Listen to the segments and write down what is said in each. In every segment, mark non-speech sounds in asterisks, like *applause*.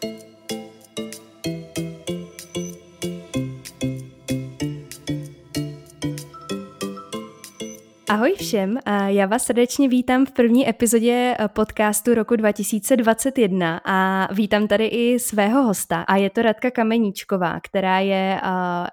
Thank you. Všem, já vás srdečně vítám v první epizodě eh, podcastu roku 2021 a vítám tady i svého hosta a je to Radka Kameníčková, která je eh,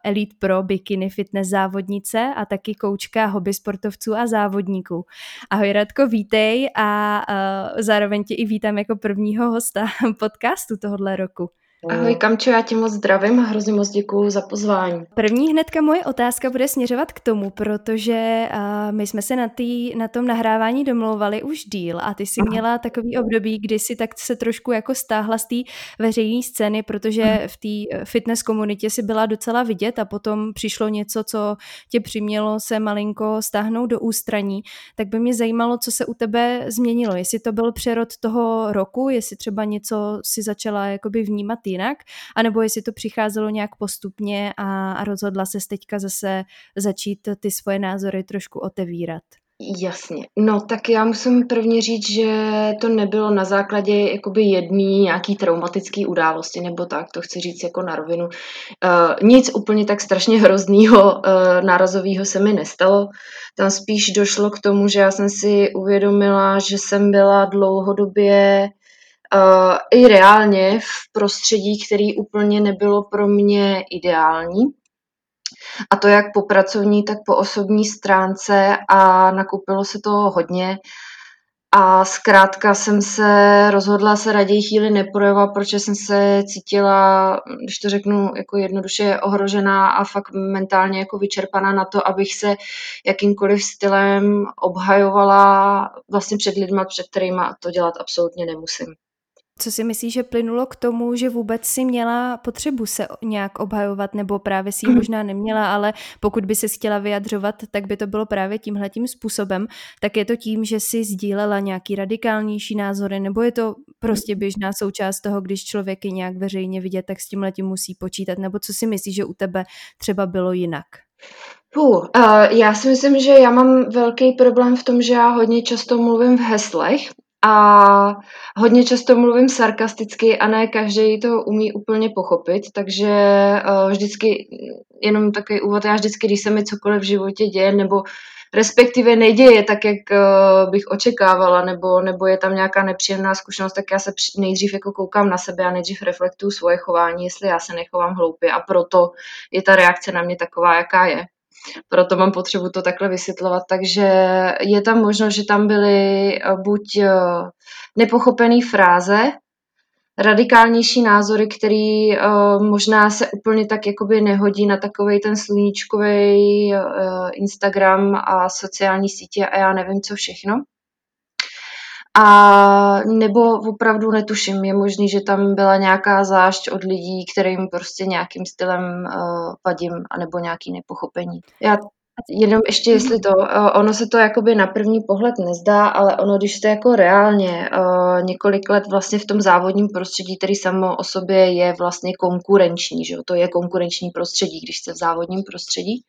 Elite Pro bikini fitness závodnice a taky koučka hobby sportovců a závodníků. Ahoj Radko, vítej a eh, zároveň tě i vítám jako prvního hosta *laughs* podcastu tohohle roku. Ahoj Kamčo, já tě moc zdravím a hrozně moc děkuju za pozvání. První hnedka moje otázka bude směřovat k tomu, protože uh, my jsme se na, tý, na tom nahrávání domlouvali už díl a ty si měla takový období, kdy si tak se trošku jako stáhla z té veřejné scény, protože mhm. v té eh, fitness komunitě si byla docela vidět a potom přišlo něco, co tě přimělo se malinko stáhnout do ústraní, tak by mě zajímalo, co se u tebe změnilo, jestli to byl přerod toho roku, jestli třeba něco si začala jakoby vnímat jinak, anebo jestli to přicházelo nějak postupně a, a rozhodla se teďka zase začít ty svoje názory trošku otevírat. Jasně. No tak já musím prvně říct, že to nebylo na základě jakoby jedný nějaký traumatický události nebo tak, to chci říct jako na rovinu. Uh, nic úplně tak strašně hroznýho uh, nárazového se mi nestalo. Tam spíš došlo k tomu, že já jsem si uvědomila, že jsem byla dlouhodobě uh, i reálně v prostředí, který úplně nebylo pro mě ideální. A to jak po pracovní, tak po osobní stránce a nakupilo se toho hodně. A zkrátka jsem se rozhodla se raději chvíli neprojevovat, protože jsem se cítila, když to řeknu jako jednoduše, ohrožená a fakt mentálně jako vyčerpaná na to, abych se jakýmkoliv stylem obhajovala vlastně před lidma, před kterými to dělat absolutně nemusím. Co si myslíš, že plynulo k tomu, že vůbec si měla potřebu se nějak obhajovat, nebo právě si ji *clears throat* možná neměla, ale pokud by se chtěla vyjadřovat, tak by to bylo právě tímhletím způsobem. Tak je to tím, že si sdílela nějaký radikálnější názory, nebo je to prostě běžná součást toho, když člověk je nějak veřejně vidět, tak s tímhletím musí počítat, nebo co si myslíš, že u tebe třeba bylo jinak? Puh, uh, já si myslím, že já mám velký problém v tom, že já hodně často mluvím v heslech a hodně často mluvím sarkasticky a ne každý to umí úplně pochopit, takže uh, vždycky, jenom takový úvod, já vždycky, když se mi cokoliv v životě děje, nebo respektive neděje tak, jak uh, bych očekávala, nebo, nebo je tam nějaká nepříjemná zkušenost, tak já se nejdřív jako koukám na sebe a nejdřív reflektuju svoje chování, jestli já se nechovám hloupě a proto je ta reakce na mě taková, jaká je proto mám potřebu to takhle vysvětlovat. Takže je tam možnost, že tam byly eh, buď eh, nepochopené fráze, radikálnější názory, který uh, možná se úplně tak jakoby nehodí na takový ten sluníčkový Instagram a sociální sítě a já nevím co všechno. A nebo opravdu netuším, je možný, že tam byla nějaká zášť od lidí, kterým prostě nějakým stylem uh, vadím, anebo nějaký nepochopení. Já Jenom ještě, jestli to, uh, ono se to jakoby na první pohled nezdá, ale ono, když jste jako reálně uh, několik let vlastně v tom závodním prostředí, který samo o sobě je vlastně konkurenční, že jo? to je konkurenční prostředí, když jste v závodním prostředí,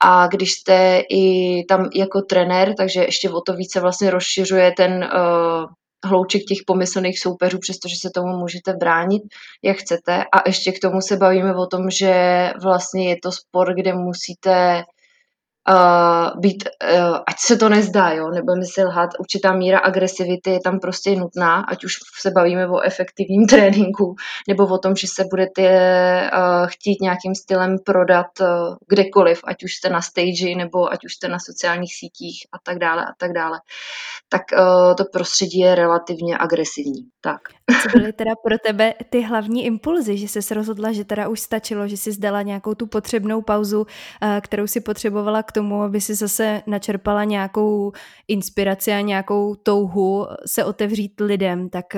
a když jste i tam jako trenér, takže ještě o to více vlastně rozšiřuje ten uh, hlouček těch pomyslných soupeřů, přestože se tomu můžete bránit, jak chcete. A ještě k tomu se bavíme o tom, že vlastně je to sport, kde musíte uh, být, uh, ať se to nezdá, jo, nebudeme si lhát, určitá míra agresivity je tam prostě nutná, ať už se bavíme o efektivním *laughs* tréninku, nebo o tom, že se budete uh, chtít nějakým stylem prodat uh, kdekoliv, ať už jste na stage, nebo ať už jste na sociálních sítích a tak dále a tak dále. Tak uh, to prostředí je relativně agresivní. Tak. Co byly teda pro tebe ty hlavní impulzy, že jsi se rozhodla, že teda už stačilo, že jsi zdala nějakou tu potřebnou pauzu, kterou si potřebovala k tomu, aby si zase načerpala nějakou inspiraci a nějakou touhu se otevřít lidem, tak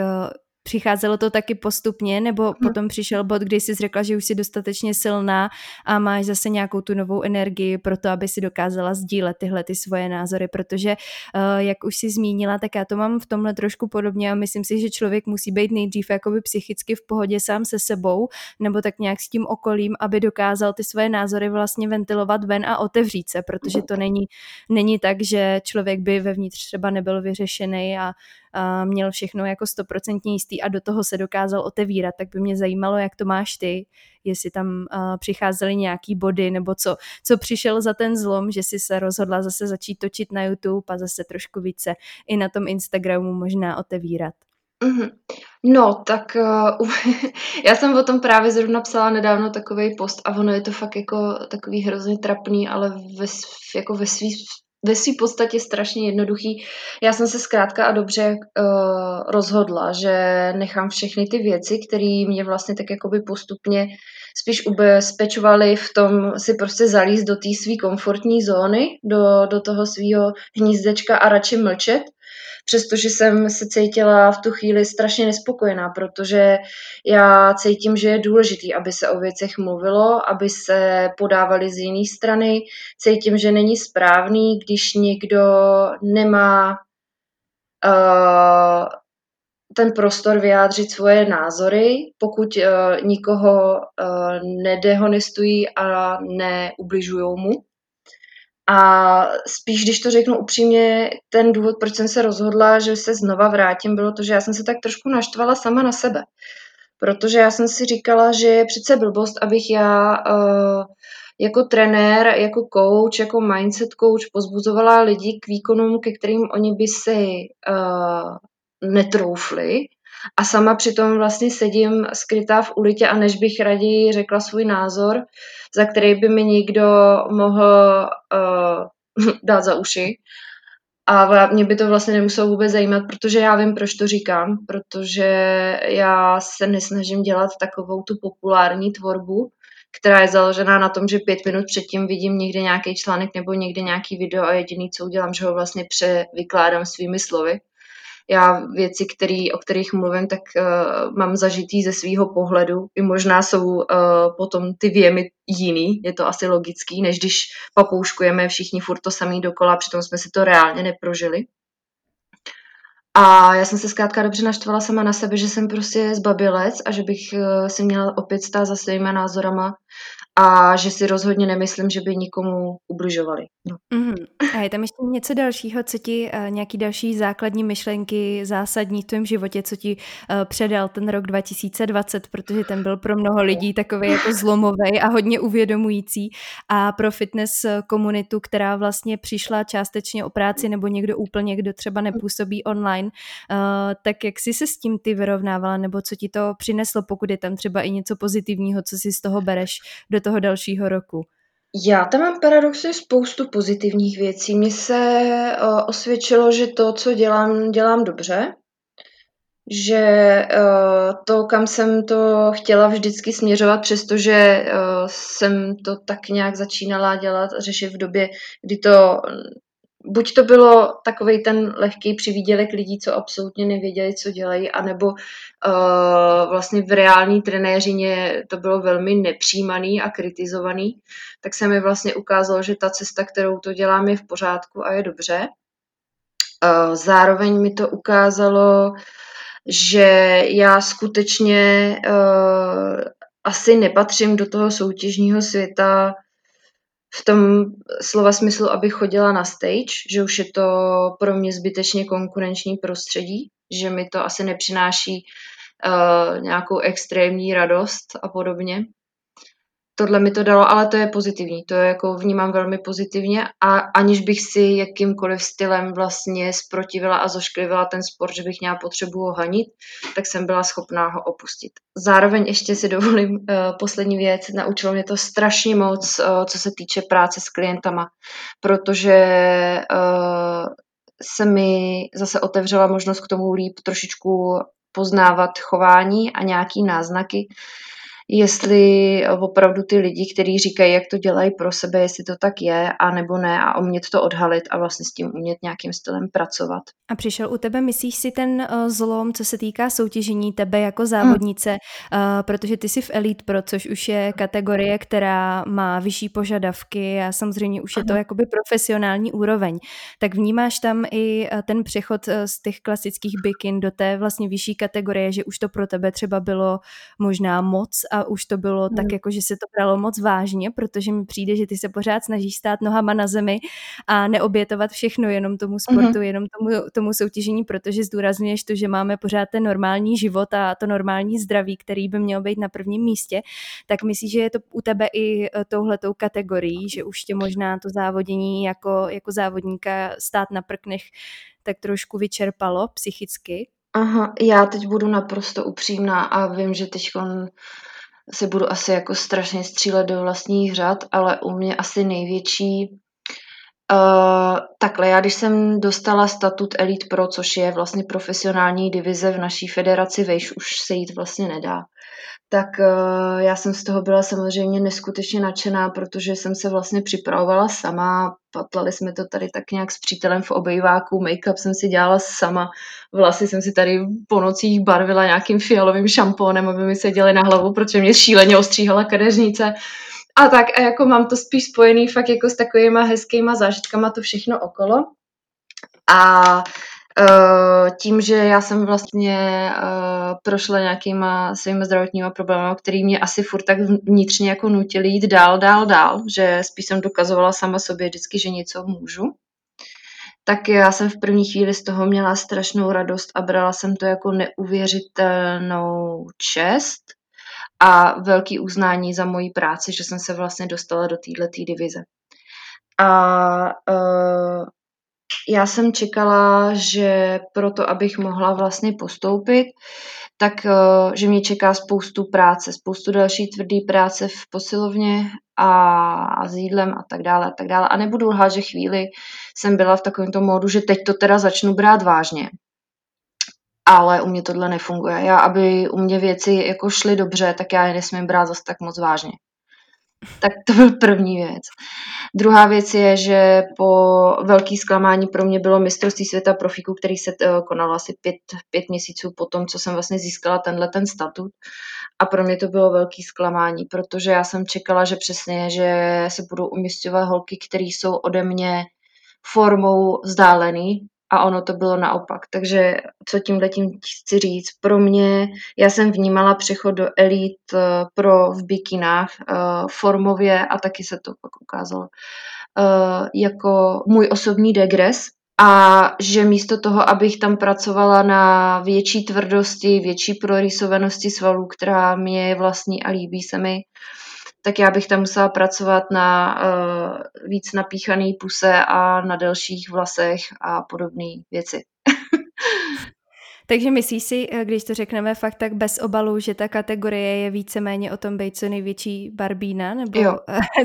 Přicházelo to taky postupně, nebo hmm. potom přišel bod, kdy jsi řekla, že už jsi dostatečně silná a máš zase nějakou tu novou energii pro to, aby si dokázala sdílet tyhle ty svoje názory, protože uh, jak už si zmínila, tak já to mám v tomhle trošku podobně a myslím si, že člověk musí být nejdřív jakoby psychicky v pohodě sám se sebou, nebo tak nějak s tím okolím, aby dokázal ty svoje názory vlastně ventilovat ven a otevřít se, protože to není, není tak, že člověk by vevnitř třeba nebyl vyřešený a uh, měl všechno jako stoprocentně jistý a do toho se dokázal otevírat, tak by mě zajímalo, jak to máš ty, jestli tam uh, přicházely nějaký body nebo co, co přišel za ten zlom, že jsi se rozhodla zase začít točit na YouTube a zase trošku více i na tom Instagramu možná otevírat. Mm-hmm. No, tak uh, *laughs* já jsem o tom právě zrovna psala nedávno takový post a ono je to fakt jako takový hrozně trapný, ale ve, jako ve svý ve své podstatě strašně jednoduchý. Já jsem se zkrátka a dobře uh, rozhodla, že nechám všechny ty věci, které mě vlastně tak jakoby postupně spíš ubezpečovaly v tom si prostě zalíst do té své komfortní zóny, do, do toho svého hnízdečka a radši mlčet přestože jsem se cítila v tu chvíli strašně nespokojená, protože já cítím, že je důležitý, aby se o věcech mluvilo, aby se podávali z jiné strany. Cítím, že není správný, když někdo nemá uh, ten prostor vyjádřit svoje názory, pokud uh, nikoho uh, nedehonestují a neubližují mu. A spíš, když to řeknu upřímně, ten důvod, proč jsem se rozhodla, že se znova vrátím, bylo to, že já jsem se tak trošku naštvala sama na sebe. Protože já jsem si říkala, že je přece blbost, abych já uh, jako trenér, jako coach, jako mindset coach pozbuzovala lidi k výkonům, ke kterým oni by si uh, netroufli. A sama přitom vlastně sedím skrytá v ulitě a než bych raději řekla svůj názor, za který by mi někdo mohl uh, *laughs* dát za uši. A mě by to vlastně nemuselo vůbec zajímat, protože já vím, proč to říkám, protože já se nesnažím dělat takovou tu populární tvorbu, která je založená na tom, že pět minut předtím vidím někde nějaký článek nebo někde nějaký video a jediný, co udělám, že ho vlastně převykládám svými slovy já věci, který, o kterých mluvím, tak uh, mám zažitý ze svého pohledu. I možná jsou uh, potom ty věmy jiný, je to asi logický, než když papouškujeme všichni furt to samý dokola, přitom jsme si to reálně neprožili. A já jsem se zkrátka dobře naštvala sama na sebe, že jsem prostě zbabilec a že bych uh, si měla opět stát za svýma názorama a že si rozhodně nemyslím, že by nikomu ubližovali. No. Mm. A je tam ještě něco dalšího, co ti uh, nějaký další základní myšlenky zásadní v tvém životě, co ti uh, předal ten rok 2020, protože ten byl pro mnoho lidí takový jako zlomový a hodně uvědomující a pro fitness komunitu, která vlastně přišla částečně o práci nebo někdo úplně, kdo třeba nepůsobí online, tak jak jsi se s tím ty vyrovnávala nebo co ti to přineslo, pokud je tam třeba i něco pozitivního, co si z toho bereš do toho dalšího roku? Já tam mám paradoxně spoustu pozitivních věcí. Mně se uh, osvědčilo, že to, co dělám, dělám dobře. Že uh, to, kam jsem to chtěla vždycky směřovat, přestože uh, jsem to tak nějak začínala dělat, řešit v době, kdy to buď to bylo takový ten lehký přivídělek lidí, co absolutně nevěděli, co dělají, anebo uh, vlastně v reální trenéřině to bylo velmi nepřijímaný a kritizovaný, tak se mi vlastně ukázalo, že ta cesta, kterou to dělám, je v pořádku a je dobře. Uh, zároveň mi to ukázalo, že já skutečně uh, asi nepatřím do toho soutěžního světa v tom slova smyslu, abych chodila na stage, že už je to pro mě zbytečně konkurenční prostředí, že mi to asi nepřináší uh, nějakou extrémní radost a podobně tohle mi to dalo, ale to je pozitivní, to je jako vnímám velmi pozitivně a aniž bych si jakýmkoliv stylem vlastně sprotivila a zošklivila ten sport, že bych měla potřebu ho hanit, tak jsem byla schopná ho opustit. Zároveň ještě si dovolím uh, poslední věc, naučilo mě to strašně moc, uh, co se týče práce s klientama, protože uh, se mi zase otevřela možnost k tomu líp trošičku poznávat chování a nějaký náznaky, jestli opravdu ty lidi, kteří říkají, jak to dělají pro sebe, jestli to tak je, a nebo ne, a umět to odhalit a vlastně s tím umět nějakým stylem pracovat. A přišel u tebe, myslíš si ten uh, zlom, co se týká soutěžení tebe jako závodnice, hmm. uh, protože ty jsi v Elite Pro, což už je kategorie, která má vyšší požadavky a samozřejmě už je to jakoby profesionální úroveň. Tak vnímáš tam i ten přechod z těch klasických bikin do té vlastně vyšší kategorie, že už to pro tebe třeba bylo možná moc a a už to bylo hmm. tak jako, že se to bralo moc vážně, protože mi přijde, že ty se pořád snažíš stát nohama na zemi a neobětovat všechno jenom tomu sportu, hmm. jenom tomu, tomu soutěžení, protože zdůrazňuješ to, že máme pořád ten normální život a to normální zdraví, který by měl být na prvním místě, tak myslíš, že je to u tebe i e, touhletou kategorií, že už tě možná to závodění jako, jako závodníka stát na prknech tak trošku vyčerpalo psychicky? Aha, já teď budu naprosto upřímná a vím, že teď se budu asi jako strašně střílet do vlastních řad, ale u mě asi největší Uh, takhle, já když jsem dostala statut Elite Pro, což je vlastně profesionální divize v naší federaci, vejš už se jít vlastně nedá, tak uh, já jsem z toho byla samozřejmě neskutečně nadšená, protože jsem se vlastně připravovala sama, patlali jsme to tady tak nějak s přítelem v obejváku, make-up jsem si dělala sama, vlasy jsem si tady po nocích barvila nějakým fialovým šampónem, aby mi se děly na hlavu, protože mě šíleně ostříhala kadeřnice. A tak a jako mám to spíš spojený fakt jako s takovýma hezkýma zážitkama to všechno okolo. A uh, tím, že já jsem vlastně uh, prošla nějakýma svými zdravotníma problémy, který mě asi furt tak vnitřně jako nutili jít dál, dál, dál, že spíš jsem dokazovala sama sobě vždycky, že něco můžu. Tak já jsem v první chvíli z toho měla strašnou radost a brala jsem to jako neuvěřitelnou čest, a velký uznání za moji práci, že jsem se vlastně dostala do této divize. A uh, já jsem čekala, že proto, abych mohla vlastně postoupit, tak uh, že mě čeká spoustu práce, spoustu další tvrdý práce v posilovně a, a s jídlem a tak dále a tak dále. A nebudu lhát, že chvíli jsem byla v takovémto módu, že teď to teda začnu brát vážně ale u mě tohle nefunguje. Já, aby u mě věci jako šly dobře, tak já je nesmím brát zase tak moc vážně. Tak to byl první věc. Druhá věc je, že po velký zklamání pro mě bylo mistrovství světa profíků, který se uh, konalo asi pět, pět měsíců po tom, co jsem vlastně získala tenhle ten statut. A pro mě to bylo velký zklamání, protože já jsem čekala, že přesně, že se budou umistovat holky, které jsou ode mě formou vzdálený, a ono to bylo naopak. Takže co tím letím chci říct? Pro mě, já jsem vnímala přechod do elit eh, pro v bikinách eh, formově a taky se to pak ukázalo eh, jako můj osobní degres, a že místo toho, abych tam pracovala na větší tvrdosti, větší prorýsovanosti svalů, která mě je vlastní a líbí se mi, tak já bych tam musela pracovat na uh, víc napíchaný puse a na delších vlasech a podobné věci. *laughs* Takže myslíš si, eh, když to řekneme fakt tak bez obalu, že ta kategorie je víceméně o tom být co největší barbína, nebo jo.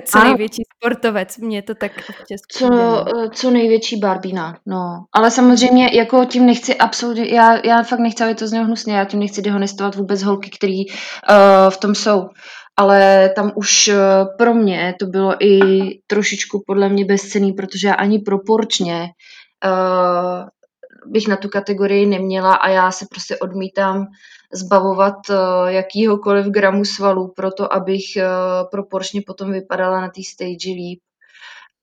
co a... největší sportovec? Mně to tak občas co, eh, co největší barbína, no. Ale samozřejmě jako tím nechci absolutně, já, já fakt nechci, aby to znělo hnusně, já tím nechci dehonestovat vůbec holky, který uh, v tom jsou ale tam už eh, pro mě to bylo i trošičku podle mě bezcený, protože já ani proporčně uh, bych na tu kategorii neměla a já se prostě odmítám zbavovat uh, jakýhokoliv gramu svalů proto, abych proporčně potom vypadala na té stage líp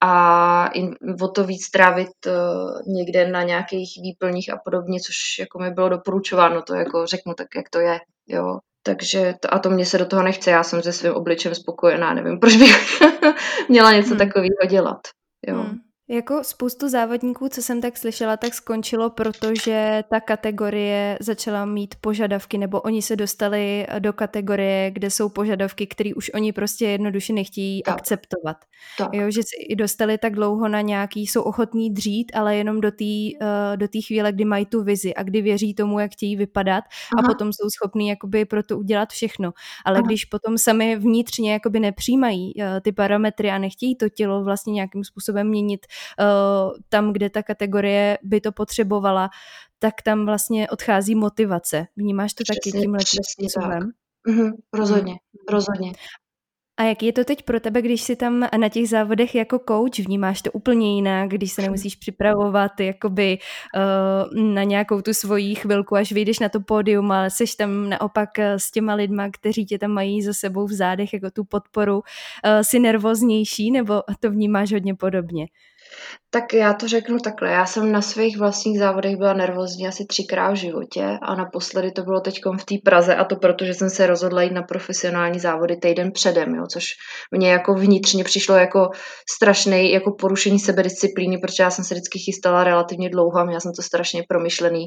a o to víc trávit někde na nějakých výplních a podobně, což jako mi bylo doporučováno, to jako řeknu tak, jak to je, jo. Takže to, a to mě se do toho nechce, já jsem se svým obličem spokojená, nevím, proč bych *laughs* měla něco hmm. takového dělat. Jo. Hmm. Jako spoustu závodníků, co jsem tak slyšela, tak skončilo, protože ta kategorie začala mít požadavky, nebo oni se dostali do kategorie, kde jsou požadavky, které už oni prostě jednoduše nechtějí tak. akceptovat. Tak. Jo, že si dostali tak dlouho na nějaký, jsou ochotní dřít, ale jenom do té uh, do chvíle, kdy mají tu vizi a kdy věří tomu, jak chtějí vypadat Aha. a potom jsou schopní jakoby pro to udělat všechno. Ale Aha. když potom sami vnitřně jakoby nepřijímají uh, ty parametry a nechtějí to tělo vlastně nějakým způsobem měnit, tam, kde ta kategorie by to potřebovala, tak tam vlastně odchází motivace. Vnímáš to přesně, taky tímhle způsobem? Mhm, rozhodně, mm. rozhodně. A jak je to teď pro tebe, když jsi tam na těch závodech jako coach? Vnímáš to úplně jinak, když se nemusíš připravovat jakoby uh, na nějakou tu svoji chvilku, až vyjdeš na to pódium, ale jsi tam naopak eh, s těma lidma, kteří tě tam mají za sebou v zádech jako tu podporu. Uh, jsi nervóznější nebo to vnímáš hodně podobně? Tak já to řeknu takhle. Já jsem na svých vlastních závodech byla nervózní asi třikrát v životě a naposledy to bylo teď v té Praze a to proto, že jsem se rozhodla jít na profesionální závody týden předem, jo, což mě jako vnitřně přišlo jako strašný jako porušení sebedisciplíny, protože já jsem se vždycky chystala relativně dlouho a měla jsem to strašně promyšlený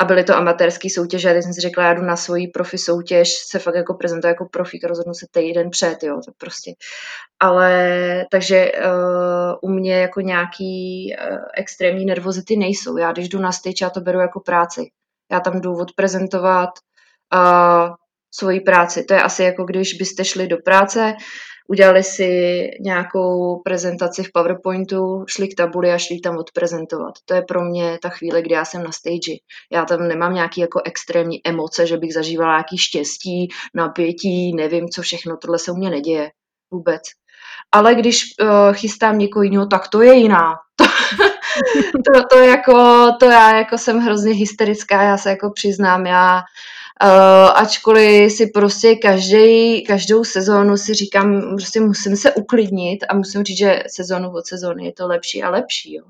a byly to amatérské soutěže a když jsem si řekla, já jdu na svoji profi soutěž, se fakt jako prezentuje jako profík, rozhodnu se týden před, jo, to prostě. Ale takže uh, u mě jako nějaký uh, extrémní nervozity nejsou. Já když jdu na stage, já to beru jako práci. Já tam jdu odprezentovat uh, svoji práci. To je asi jako když byste šli do práce, udělali si nějakou prezentaci v PowerPointu, šli k tabuli a šli tam odprezentovat. To je pro mě ta chvíle, kdy já jsem na stage. Já tam nemám nějaký jako extrémní emoce, že bych zažívala nějaký štěstí, napětí, nevím, co všechno. Tohle se u mě neděje vůbec. Ale když uh, chystám někoho jiného, tak to je jiná. *laughs* To, to, to, jako, to já jako jsem hrozně hysterická, já se jako přiznám, já Uh, ačkoliv si prostě každý, každou sezónu si říkám, prostě musím se uklidnit a musím říct, že sezónu od sezóny je to lepší a lepší. Jo.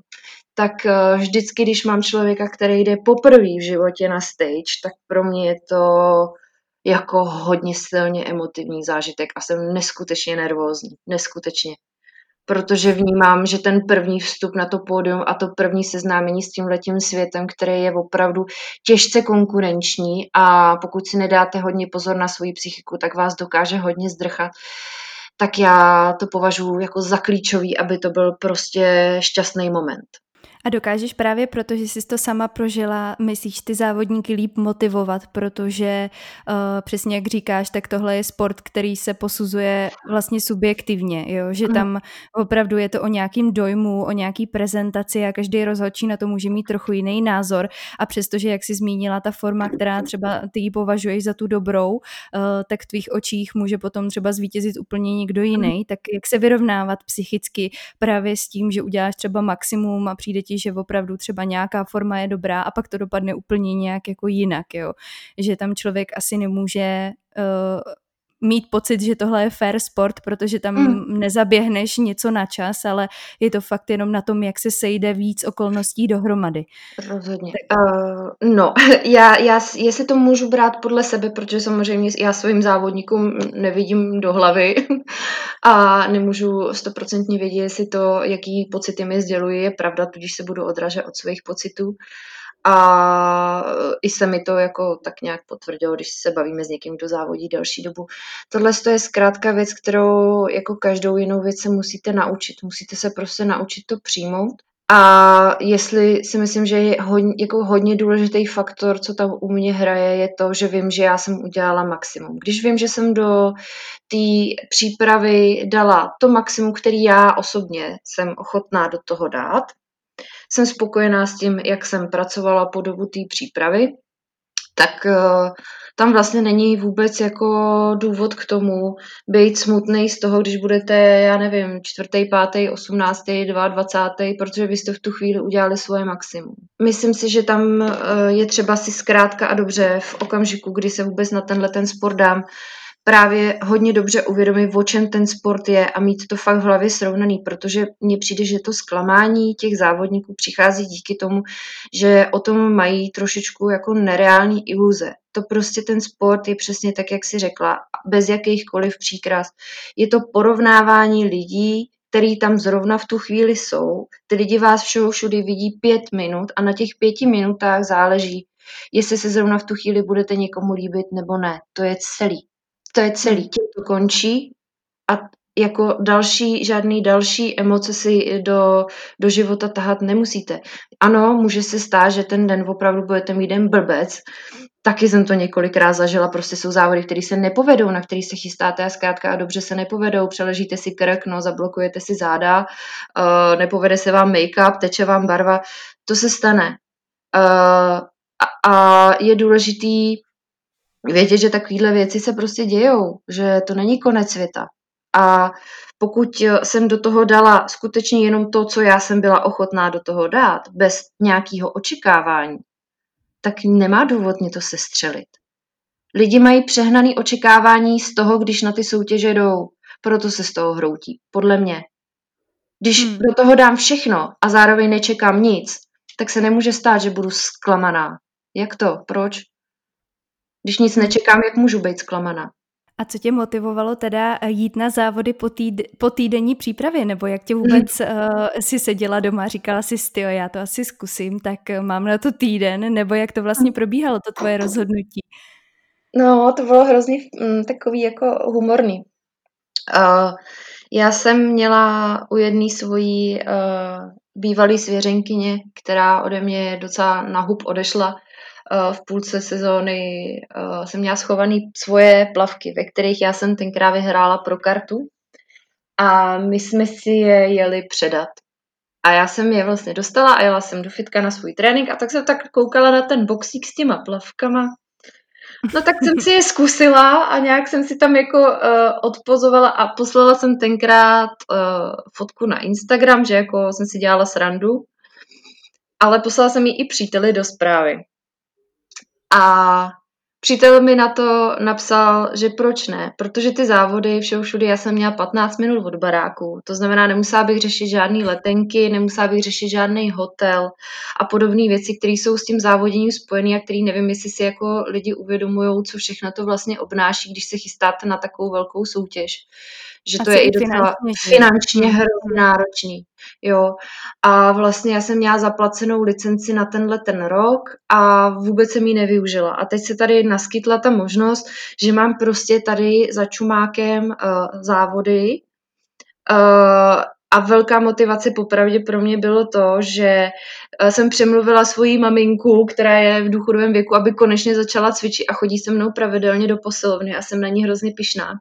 Tak uh, vždycky, když mám člověka, který jde poprvé v životě na stage, tak pro mě je to jako hodně silně emotivní zážitek a jsem neskutečně nervózní. Neskutečně protože vnímám, že ten první vstup na to pódium a to první seznámení s tím letím světem, který je opravdu těžce konkurenční a pokud si nedáte hodně pozor na svoji psychiku, tak vás dokáže hodně zdrchat, tak já to považuji jako za klíčový, aby to byl prostě šťastný moment. A dokážeš právě proto, že jsi to sama prožila, myslíš ty závodníky líp motivovat, protože uh, přesně jak říkáš, tak tohle je sport, který se posuzuje vlastně subjektivně, jo? že tam opravdu je to o nějakým dojmu, o nějaký prezentaci a každý rozhodčí na to může mít trochu jiný názor. A přestože, jak jsi zmínila, ta forma, která třeba ty ji považuješ za tu dobrou, uh, tak v tvých očích může potom třeba zvítězit úplně někdo jiný, tak jak se vyrovnávat psychicky právě s tím, že uděláš třeba maximum a přijde ti ti, že opravdu třeba nějaká forma je dobrá a pak to dopadne úplně nějak jako jinak, jo. Že tam člověk asi nemůže uh, mít pocit, že tohle je fair sport, protože tam mm. nezaběhneš něco na čas, ale je to fakt jenom na tom, jak se sejde víc okolností dohromady. Rozhodně. Uh, no, *laughs* já, já, jestli to můžu brát podle sebe, protože samozřejmě já svým závodníkům nevidím do hlavy *laughs* a nemůžu stoprocentně vědět, jestli to, jaký pocity mi sdělují, je pravda, tudíž se budu odražet od svých pocitů. A i se mi to jako tak nějak potvrdilo, když se bavíme s někým, kdo závodí další dobu. Tohle je zkrátka věc, kterou jako každou jinou věc se musíte naučit. Musíte se prostě naučit to přijmout. A jestli si myslím, že je hodně, jako hodně důležitý faktor, co tam u mě hraje, je to, že vím, že já jsem udělala maximum. Když vím, že jsem do té přípravy dala to maximum, který já osobně jsem ochotná do toho dát, jsem spokojená s tím, jak jsem pracovala po dobu té přípravy, tak uh, tam vlastně není vůbec jako důvod k tomu být smutný z toho, když budete, já nevím, čtvrtý, pátý, osmnáctý, dva, dvacátý, protože vy jste v tu chvíli udělali svoje maximum. Myslím si, že tam uh, je třeba si zkrátka a dobře v okamžiku, kdy se vůbec na tenhle ten sport dám, právě hodně dobře uvědomit, o čem ten sport je a mít to fakt v hlavě srovnaný, protože mně přijde, že to zklamání těch závodníků přichází díky tomu, že o tom mají trošičku jako nereální iluze. To prostě ten sport je přesně tak, jak si řekla, bez jakýchkoliv příkras. Je to porovnávání lidí, který tam zrovna v tu chvíli jsou. Ty lidi vás všeho všudy vidí pět minut a na těch pěti minutách záleží, jestli se zrovna v tu chvíli budete někomu líbit nebo ne. To je celý. To je celý, tím to končí a jako další, žádný další emoce si do, do života tahat nemusíte. Ano, může se stát, že ten den opravdu budete mít den blbec, Taky jsem to několikrát zažila, prostě jsou závody, které se nepovedou, na který se chystáte a zkrátka a dobře se nepovedou, přeležíte si krk, no, zablokujete si záda, uh, nepovede se vám make-up, teče vám barva, to se stane. Uh, a, a je důležitý vědět, že takovéhle věci se prostě dějou, že to není konec světa. A pokud jsem do toho dala skutečně jenom to, co já jsem byla ochotná do toho dát, bez nějakého očekávání, tak nemá důvod mě to sestřelit. Lidi mají přehnaný očekávání z toho, když na ty soutěže jdou, proto se z toho hroutí, podle mě. Když hmm. do toho dám všechno a zároveň nečekám nic, tak se nemůže stát, že budu zklamaná. Jak to? Proč? Když nic nečekám, jak můžu být zklamaná? A co tě motivovalo teda eh, jít na závody po, týd, po týdenní přípravě, nebo jak tě vůbec hmm. uh, si seděla doma, říkala si, stio, já to asi zkusím, tak eh, mám na to týden, nebo jak to vlastně probíhalo, to tvoje rozhodnutí? No, to bylo hrozně mm, takový jako humorný. Uh, já jsem měla u jedné svojí uh, bývalý svěřenkyně, která ode mě docela na hub odešla, v půlce sezóny jsem měla schovaný svoje plavky, ve kterých já jsem tenkrát vyhrála pro kartu a my jsme si je jeli předat. A já jsem je vlastně dostala a jela jsem do fitka na svůj trénink a tak jsem tak koukala na ten boxík s těma plavkama. No tak jsem si je *laughs* zkusila a nějak jsem si tam jako uh, odpozovala a poslala jsem tenkrát uh, fotku na Instagram, že jako jsem si dělala srandu. Ale poslala jsem ji i příteli do zprávy. A přítel mi na to napsal, že proč ne, protože ty závody všeho všude, já jsem měla 15 minut od baráku, to znamená, nemusela bych řešit žádné letenky, nemusela bych řešit žádný hotel a podobné věci, které jsou s tím závoděním spojené a které nevím, jestli si jako lidi uvědomují, co všechno to vlastně obnáší, když se chystáte na takovou velkou soutěž že to je i docela finančně, finančně hrozně náročný. Jo. A vlastně já jsem měla zaplacenou licenci na tenhle ten rok a vůbec jsem ji nevyužila. A teď se tady naskytla ta možnost, že mám prostě tady za čumákem uh, závody uh, a velká motivace popravdě pro mě bylo to, že jsem přemluvila svoji maminku, která je v důchodovém věku, aby konečně začala cvičit a chodí se mnou pravidelně do posilovny a jsem na ní hrozně pišná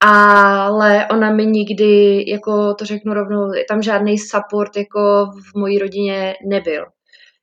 ale ona mi nikdy, jako to řeknu rovnou, tam žádný support jako v mojí rodině nebyl.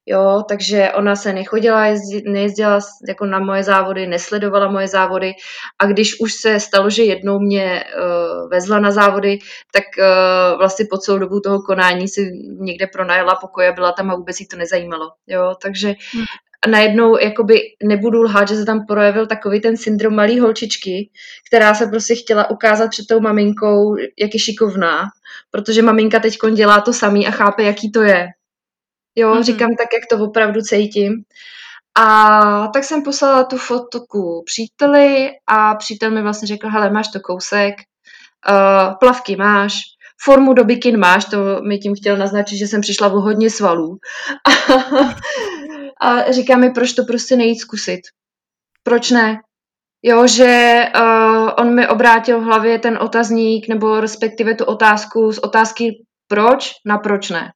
Jo, takže ona se nechodila, nejezdila jako na moje závody, nesledovala moje závody a když už se stalo, že jednou mě uh, vezla na závody, tak uh, vlastně po celou dobu toho konání si někde pronajela pokoje, byla tam a vůbec jí to nezajímalo. Jo, takže hmm a najednou jakoby nebudu lhát, že se tam projevil takový ten syndrom malý holčičky, která se prostě chtěla ukázat před tou maminkou, jak je šikovná, protože maminka teď dělá to samý a chápe, jaký to je. Jo, mm-hmm. říkám tak, jak to opravdu cítím. A tak jsem poslala tu fotku příteli a přítel mi vlastně řekl, hele, máš to kousek, uh, plavky máš, formu do bikin máš, to mi tím chtěl naznačit, že jsem přišla o hodně svalů. *laughs* a říká mi, proč to prostě nejít zkusit. Proč ne? Jo, že uh, on mi obrátil v hlavě ten otazník, nebo respektive tu otázku z otázky proč na proč ne.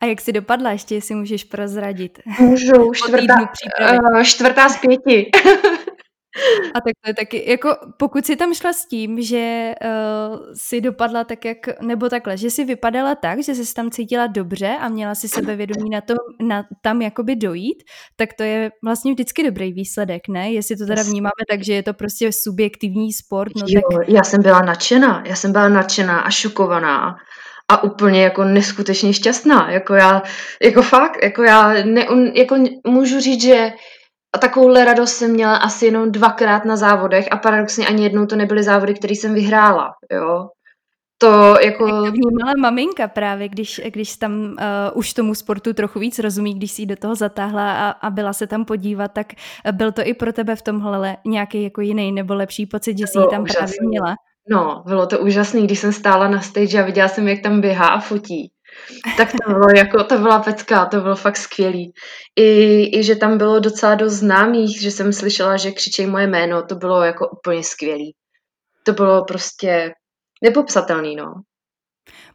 A jak jsi dopadla, ještě jestli můžeš prozradit? Můžu, čtvrtá, uh, čtvrtá z pěti. *laughs* A tak to je taky, jako pokud si tam šla s tím, že uh, si dopadla tak, jak, nebo takhle, že si vypadala tak, že jsi tam cítila dobře a měla si sebevědomí na to, na, tam jakoby dojít, tak to je vlastně vždycky dobrý výsledek, ne? Jestli to teda vnímáme tak, že je to prostě subjektivní sport, no jo, tak... já jsem byla nadšená, já jsem byla nadšená a šokovaná a úplně jako neskutečně šťastná, jako já, jako fakt, jako já ne, jako můžu říct, že a takovouhle radost jsem měla asi jenom dvakrát na závodech a paradoxně ani jednou to nebyly závody, které jsem vyhrála, jo. To jako... Jak to vnímala maminka právě, když, když tam uh, už tomu sportu trochu víc rozumí, když si do toho zatáhla a, a byla se tam podívat, tak byl to i pro tebe v tomhle nějaký jako jiný nebo lepší pocit, že jsi ji tam úžasný. právě měla? No, bylo to úžasné, když jsem stála na stage a viděla jsem, jak tam běhá a fotí tak to bylo jako, to byla pecka, to bylo fakt skvělý. I, I že tam bylo docela dost známých, že jsem slyšela, že křičej moje jméno, to bylo jako úplně skvělý. To bylo prostě nepopsatelný, no.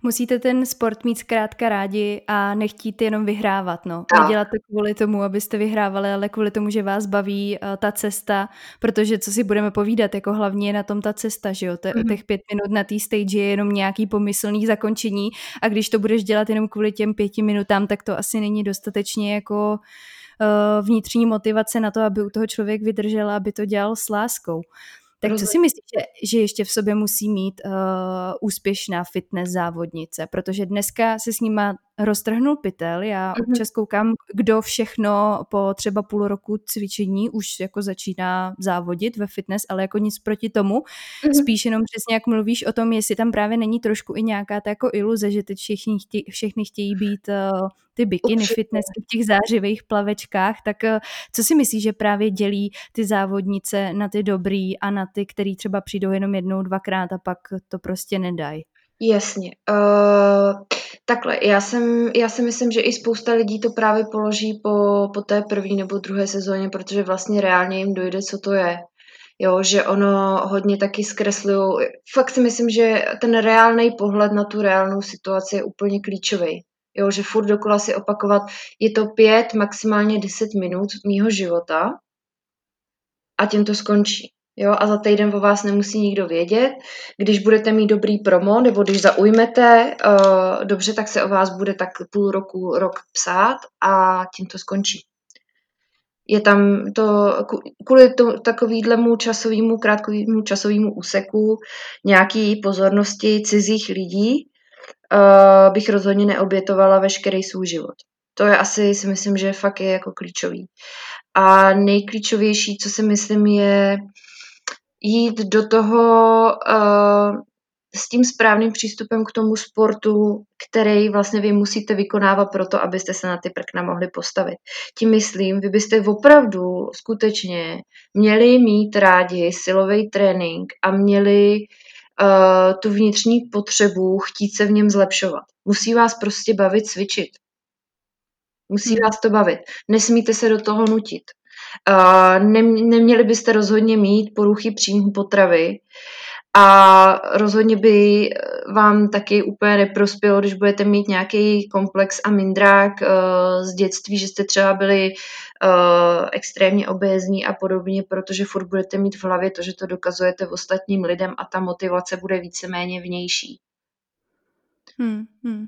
Musíte ten sport mít zkrátka rádi a nechtít jenom vyhrávat. No. Nedělat to kvůli tomu, abyste vyhrávali, ale kvůli tomu, že vás baví uh, ta cesta, protože co si budeme povídat, jako hlavně je na tom ta cesta, že jo? Te, mm. Těch pět minut na té stage je jenom nějaký pomyslný zakončení a když to budeš dělat jenom kvůli těm pěti minutám, tak to asi není dostatečně jako uh, vnitřní motivace na to, aby u toho člověk vydržel, aby to dělal s láskou. Tak co si myslíš, že, že ještě v sobě musí mít uh, úspěšná fitness závodnice? Protože dneska se s nima roztrhnul pytel. Já mm-hmm. občas koukám, kdo všechno po třeba půl roku cvičení už jako začíná závodit ve fitness, ale jako nic proti tomu. Mm-hmm. Spíš jenom přesně jak mluvíš o tom, jestli tam právě není trošku i nějaká ta jako iluze, že teď všichni chtě, všechny chtějí být uh, ty Určitě. fitness v těch zářivých plavečkách, tak uh, co si myslíš, že právě dělí ty závodnice na ty dobrý a na ty, který třeba přijdou jenom jednou, dvakrát a pak to prostě nedají? Jasně. Uh, takhle, já, jsem, já si myslím, že i spousta lidí to právě položí po, po té první nebo druhé sezóně, protože vlastně reálně jim dojde, co to je. Jo, že ono hodně taky zkreslují. Fakt si myslím, že ten reálný pohled na tu reálnou situaci je úplně klíčový. Jo, že furt dokola si opakovat, je to pět, maximálně deset minut mýho života a tím to skončí. Jo, a za týden o vás nemusí nikdo vědět. Když budete mít dobrý promo, nebo když zaujmete uh, dobře, tak se o vás bude tak půl roku, rok psát a tím to skončí. Je tam to, kvůli to, takovýhlemu časovému, krátkovému časovému úseku nějaký pozornosti cizích lidí uh, bych rozhodně neobětovala veškerý svůj život. To je asi, si myslím, že fakt je jako klíčový. A nejklíčovější, co si myslím, je jít do toho uh, s tím správným přístupem k tomu sportu, který vlastně vy musíte vykonávat proto, abyste se na ty prkna mohli postavit. Tím myslím, vy byste opravdu skutečně měli mít rádi silový trénink a měli uh, tu vnitřní potřebu chtít se v něm zlepšovat. Musí vás prostě bavit cvičit. Musí hmm. vás to bavit. Nesmíte se do toho nutit. Neměli byste rozhodně mít poruchy příjmu potravy a rozhodně by vám taky úplně neprospělo, když budete mít nějaký komplex a mindrák uh, z dětství, že jste třeba byli uh, extrémně obézní a podobně, protože furt budete mít v hlavě to, že to dokazujete v ostatním lidem a ta motivace bude víceméně vnější. Hmm, hmm.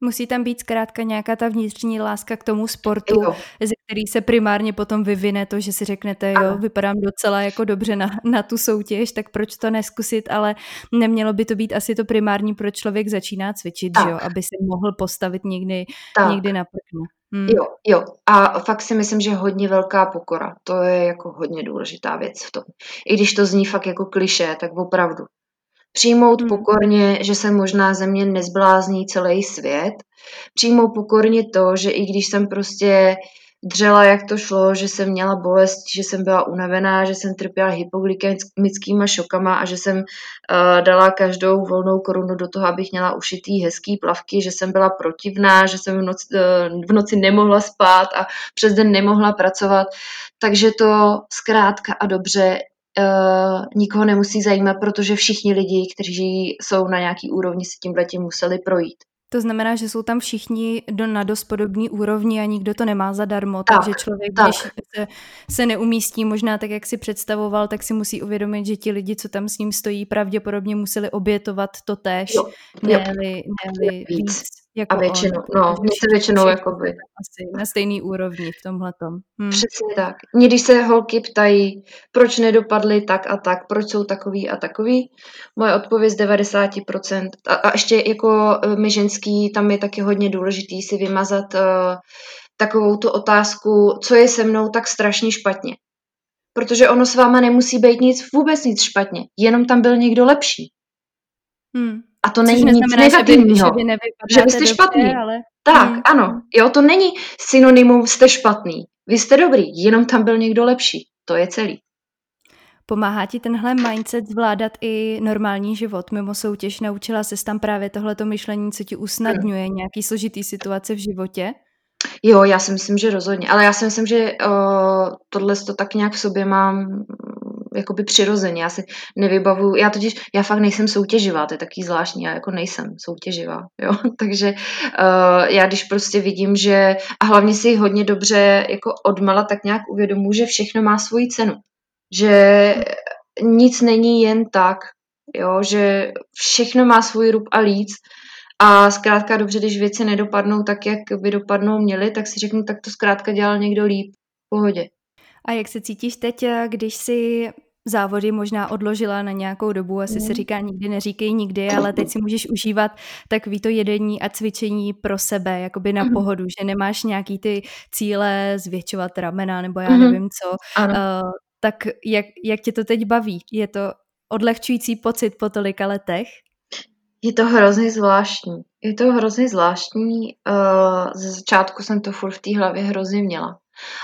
Musí tam být zkrátka nějaká ta vnitřní láska k tomu sportu, jo. ze který se primárně potom vyvine to, že si řeknete, jo, vypadám docela jako dobře na, na tu soutěž, tak proč to neskusit, ale nemělo by to být asi to primární, proč člověk začíná cvičit, tak. že jo, aby se mohl postavit někdy, někdy na prkno. Hmm. Jo, jo. A fakt si myslím, že hodně velká pokora. To je jako hodně důležitá věc v tom. I když to zní fakt jako kliše, tak opravdu. Přijmout hmm. pokorně, že se možná ze mě nezblázní celý svět. Přijmout pokorně to, že i když jsem prostě dřela, jak to šlo, že jsem měla bolest, že jsem byla unavená, že jsem trpěla hypoglykemickýma šokama a že jsem uh, dala každou volnou korunu do toho, abych měla ušitý hezký plavky, že jsem byla protivná, že jsem v noci, uh, v noci nemohla spát a přes den nemohla pracovat. Takže to zkrátka a dobře uh, nikoho nemusí zajímat, protože všichni lidi, kteří jsou na nějaký úrovni, si tím tím museli projít. To znamená, že jsou tam všichni do, na dost podobný úrovni a nikdo to nemá zadarmo, tak, takže člověk, tak. když se, se neumístí možná tak, jak si představoval, tak si musí uvědomit, že ti lidi, co tam s ním stojí, pravděpodobně museli obětovat to též, ne-li, ne-li víc. víc. Jako a většinou, on, no, mě se většinou jakoby. Asi na stejný úrovni v tomhletom. Hm. Přesně tak. Mě když se holky ptají, proč nedopadly tak a tak, proč jsou takový a takový, moje odpověď z 90%. A, a ještě jako e, my ženský, tam je taky hodně důležitý si vymazat uh, takovou tu otázku, co je se mnou tak strašně špatně. Protože ono s váma nemusí být nic, vůbec nic špatně, jenom tam byl někdo lepší. Hmm. A to není nic negativního, že, vy, že, vy jste špatný. Ale... Tak, hmm. ano. Jo, to není synonymum jste špatný. Vy jste dobrý, jenom tam byl někdo lepší. To je celý. Pomáhá ti tenhle mindset zvládat i normální život mimo soutěž? Naučila se tam právě tohleto myšlení, co ti usnadňuje hmm. nějaký složitý situace v životě? Jo, já si myslím, že rozhodně. Ale já si myslím, že uh, tohle to tak nějak v sobě mám jakoby přirozeně. Já si nevybavuju, já totiž, já fakt nejsem soutěživá, to je taky zvláštní, já jako nejsem soutěživá, jo, *laughs* takže uh, já když prostě vidím, že, a hlavně si hodně dobře jako odmala tak nějak uvědomuji, že všechno má svoji cenu, že nic není jen tak, jo, že všechno má svůj rub a líc a zkrátka dobře, když věci nedopadnou tak, jak by dopadnou měly, tak si řeknu, tak to zkrátka dělal někdo líp, v pohodě. A jak se cítíš teď, eh, když si závody možná odložila na nějakou dobu, asi se Mhm. říká nikdy neříkej nikdy, ale teď si můžeš užívat takový to jedení a cvičení pro sebe, jakoby na Mhm. pohodu, že nemáš nějaký ty cíle zvětšovat ramena nebo já Mhm. nevím co. Ano. Uh, tak jak, jak tě to teď baví? Je to odlehčující pocit po tolika letech? Je to hrozně zvláštní. Je to hrozně zvláštní. Uh, ze začátku jsem to furt v té hlavě hrozně měla.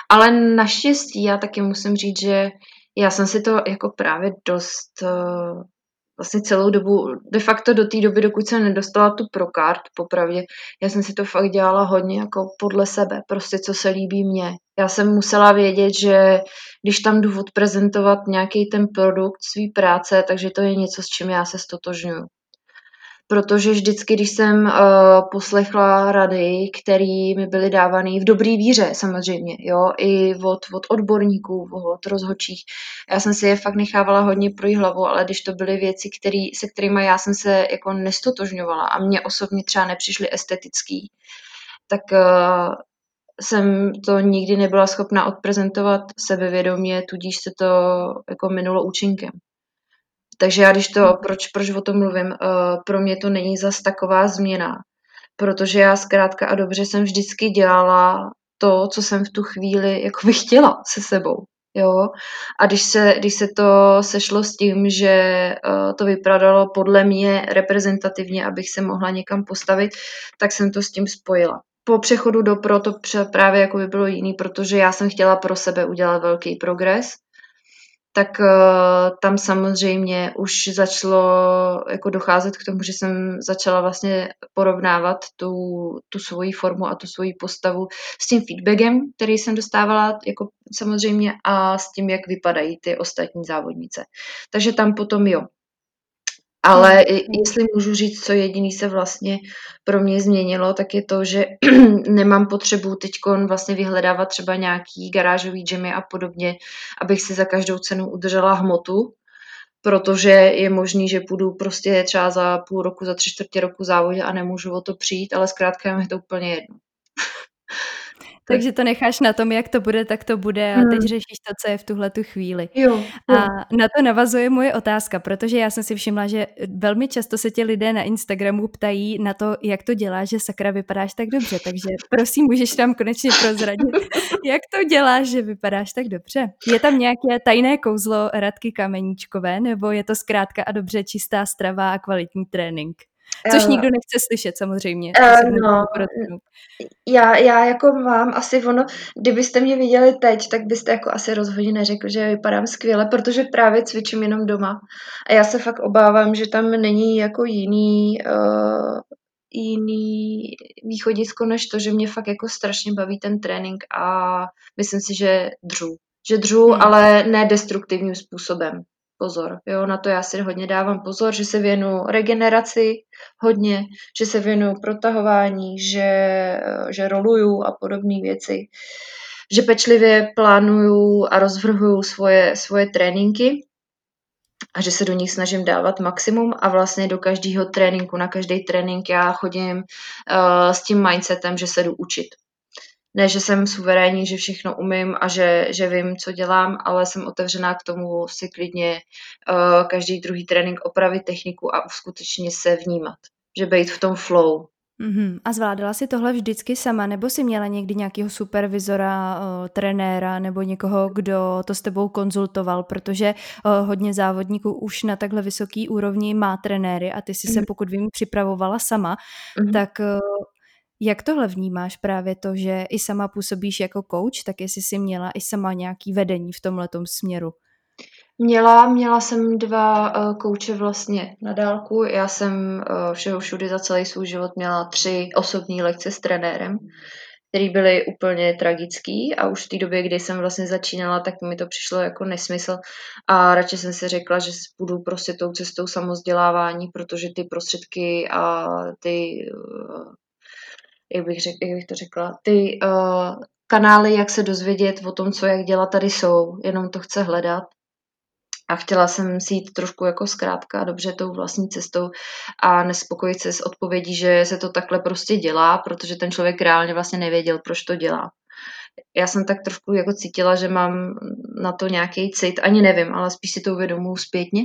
Ale naštěstí já taky musím říct, že já jsem si to jako právě dost uh, vlastně celou dobu, de facto do té doby, dokud jsem nedostala tu prokart, popravdě, já jsem si to fakt dělala hodně jako podle sebe, prostě co se líbí mně. Já jsem musela vědět, že když tam jdu odprezentovat nějaký ten produkt svý práce, takže to je něco, s čím já se stotožňuju protože vždycky, když jsem uh, poslechla rady, které mi byly dávané v dobrý víře samozřejmě, jo, i od, od odborníků, od rozhodčích, já jsem si je fakt nechávala hodně pro hlavu, ale když to byly věci, který, se kterými já jsem se jako nestotožňovala a mě osobně třeba nepřišly estetický, tak uh, jsem to nikdy nebyla schopna odprezentovat sebevědomě, tudíž se to jako minulo účinkem. Takže já když to, proč, proč o tom mluvím, uh, pro mě to není zas taková změna, protože já zkrátka a dobře jsem vždycky dělala to, co jsem v tu chvíli jako bych chtěla se sebou. Jo? A když se, když se to sešlo s tím, že uh, to vypadalo podle mě reprezentativně, abych se mohla někam postavit, tak jsem to s tím spojila. Po přechodu do pro to právě jako by bylo jiný, protože já jsem chtěla pro sebe udělat velký progres, tak uh, tam samozřejmě už začalo jako docházet k tomu, že jsem začala vlastně porovnávat tu, tu svoji formu a tu svoji postavu s tím feedbackem, který jsem dostávala jako samozřejmě a s tím, jak vypadají ty ostatní závodnice. Takže tam potom jo, ale hmm. jestli můžu říct, co jediný se vlastně pro mě změnilo, tak je to, že *clears throat* nemám potřebu teď vlastně vyhledávat třeba nějaký garážový džemy a podobně, abych si za každou cenu udržela hmotu, protože je možný, že půjdu prostě třeba za půl roku, za tři čtvrtě roku závodě a nemůžu o to přijít, ale zkrátka je to úplně jedno. Takže to necháš na tom, jak to bude, tak to bude a teď hmm. řešíš to, co je v tuhle tu chvíli. Jo, jo. A na to navazuje moje otázka, protože já jsem si všimla, že velmi často se tě lidé na Instagramu ptají na to, jak to děláš, že sakra vypadáš tak dobře. Takže prosím, můžeš tam konečně prozradit, *laughs* jak to děláš, že vypadáš tak dobře. Je tam nějaké tajné kouzlo Radky Kameníčkové, nebo je to zkrátka a dobře čistá strava a kvalitní trénink? Což uh, nikdo nechce slyšet samozřejmě. Uh, no, já, já jako mám asi ono, kdybyste mě viděli teď, tak byste jako asi rozhodně neřekl, že vypadám skvěle, protože právě cvičím jenom doma. A já se fakt obávám, že tam není jako jiný, uh, jiný východisko, než to, že mě fakt jako strašně baví ten trénink a myslím si, že dřu. Že dřu, hmm. ale ne destruktivním způsobem pozor. Jo, na to já si hodně dávám pozor, že se věnu regeneraci hodně, že se věnu protahování, že, že roluju a podobné věci. Že pečlivě plánuju a rozvrhuju svoje, svoje tréninky a že se do nich snažím dávat maximum a vlastně do každého tréninku, na každý trénink já chodím uh, s tím mindsetem, že se jdu učit ne, že jsem suverénní, že všechno umím a že, že vím, co dělám, ale jsem otevřená k tomu si klidně uh, každý druhý trénink opravit techniku a skutečně se vnímat. Že být v tom flow. Mm-hmm. A zvládala si tohle vždycky sama, nebo si měla někdy nějakého supervizora, uh, trenéra nebo někoho, kdo to s tebou konzultoval, protože uh, hodně závodníků už na takhle vysoký úrovni má trenéry a ty si se, mhm. pokud vím, připravovala sama, mm-hmm. tak uh, jak tohle vnímáš právě to, že i sama působíš jako coach, tak jestli jsi měla i sama nějaký vedení v tomhletom směru? Měla, měla jsem dva uh, kouče vlastně na dálku. Já jsem uh, všeho všudy za celý svůj život měla tři osobní lekce s trenérem, které byly úplně tragický a už v té době, kdy jsem vlastně začínala, tak mi to přišlo jako nesmysl a radši jsem si řekla, že budu prostě tou cestou samozdělávání, protože ty prostředky a ty uh, jak bych, řek, jak bych to řekla, ty uh, kanály, jak se dozvědět o tom, co jak dělat, tady jsou, jenom to chce hledat. A chtěla jsem si jít trošku jako zkrátka dobře tou vlastní cestou a nespokojit se s odpovědí, že se to takhle prostě dělá, protože ten člověk reálně vlastně nevěděl, proč to dělá. já jsem tak trošku jako cítila, že mám na to nějaký cit, ani nevím, ale spíš si to uvědomuji zpětně.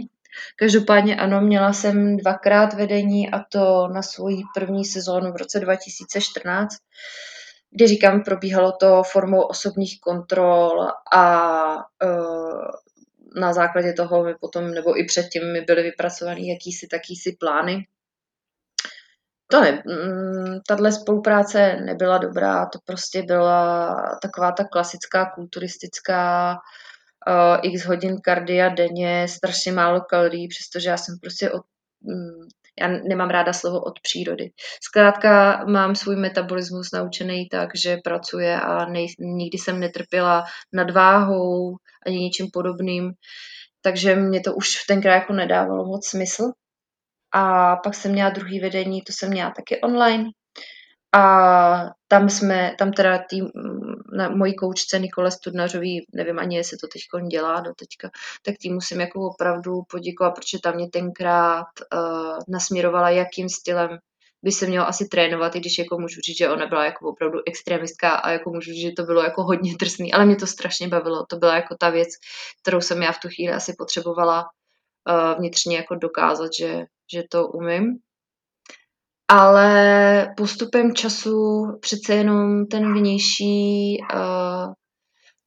Každopádně ano, měla jsem dvakrát vedení a to na svoji první sezónu v roce 2014, kdy říkám, probíhalo to formou osobních kontrol a uh, na základě toho mi potom, nebo i předtím mi byly vypracovány jakýsi takýsi plány. To ne, mm, tahle spolupráce nebyla dobrá, to prostě byla taková ta klasická kulturistická uh, x hodin kardia denně, strašně málo kalorií, přestože já jsem prostě od, um, já nemám ráda slovo od přírody. Zkrátka mám svůj metabolismus naučený tak, že pracuje a nej, nikdy jsem netrpěla nadváhou ani něčím podobným, takže mě to už tenkrát jako nedávalo moc smysl. A pak jsem měla druhý vedení, to jsem měla taky online, a tam jsme, tam teda tý, na mojí koučce Nikole Studnařový, nevím ani, jestli to teď dělá do teďka, tak tým musím jako opravdu poděkovat, protože tam mě tenkrát uh, nasměrovala, jakým stylem by se mělo asi trénovat, i když jako můžu říct, že ona byla jako opravdu extremistka a jako můžu říct, že to bylo jako hodně drsný, ale mě to strašně bavilo. To byla jako ta věc, kterou jsem já v tu chvíli asi potřebovala uh, vnitřně jako dokázat, že, že to umím ale postupem času přece jenom ten vnější uh,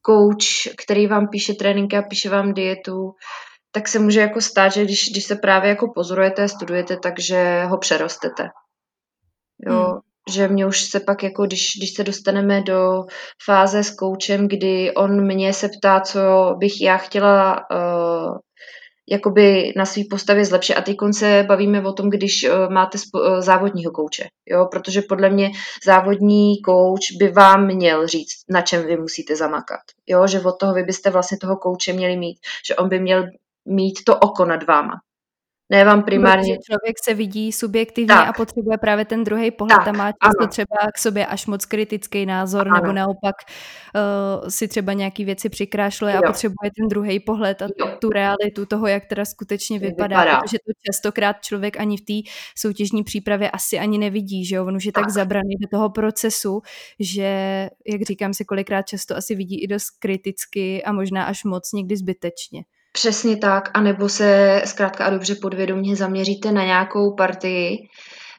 coach, který vám píše tréninky a píše vám dietu, tak se může jako stát, že když, když se právě jako pozorujete, studujete, takže ho přerostete. Jo, hmm. že mě už se pak jako, když, když se dostaneme do fáze s koučem, kdy on mě se ptá, co bych já chtěla uh, jakoby na své postavě zlepšit. A teď se bavíme o tom, když uh, máte uh, závodního kouče, jo, protože podle mě závodní kouč by vám měl říct, na čem vy musíte zamakat, jo, že od toho vy byste vlastně toho kouče měli mít, že on by měl mít to oko nad váma, ne vám primárně... Protože člověk se vidí subjektivně tak. a potřebuje právě ten druhý pohled tak, a má často třeba k sobě až moc kritický názor, ano. nebo naopak uh, si třeba nějaký věci přikrášluje jo. a potřebuje ten druhý pohled a jo. tu realitu toho, jak teda skutečně vypadá, vypadá, protože to častokrát člověk ani v té soutěžní přípravě asi ani nevidí, že jo, on už je tak, tak zabraný do toho procesu, že, jak říkám, se kolikrát často asi vidí i dost kriticky a možná až moc někdy zbytečně. Přesně tak, anebo se zkrátka a dobře podvědomě zaměříte na nějakou partii,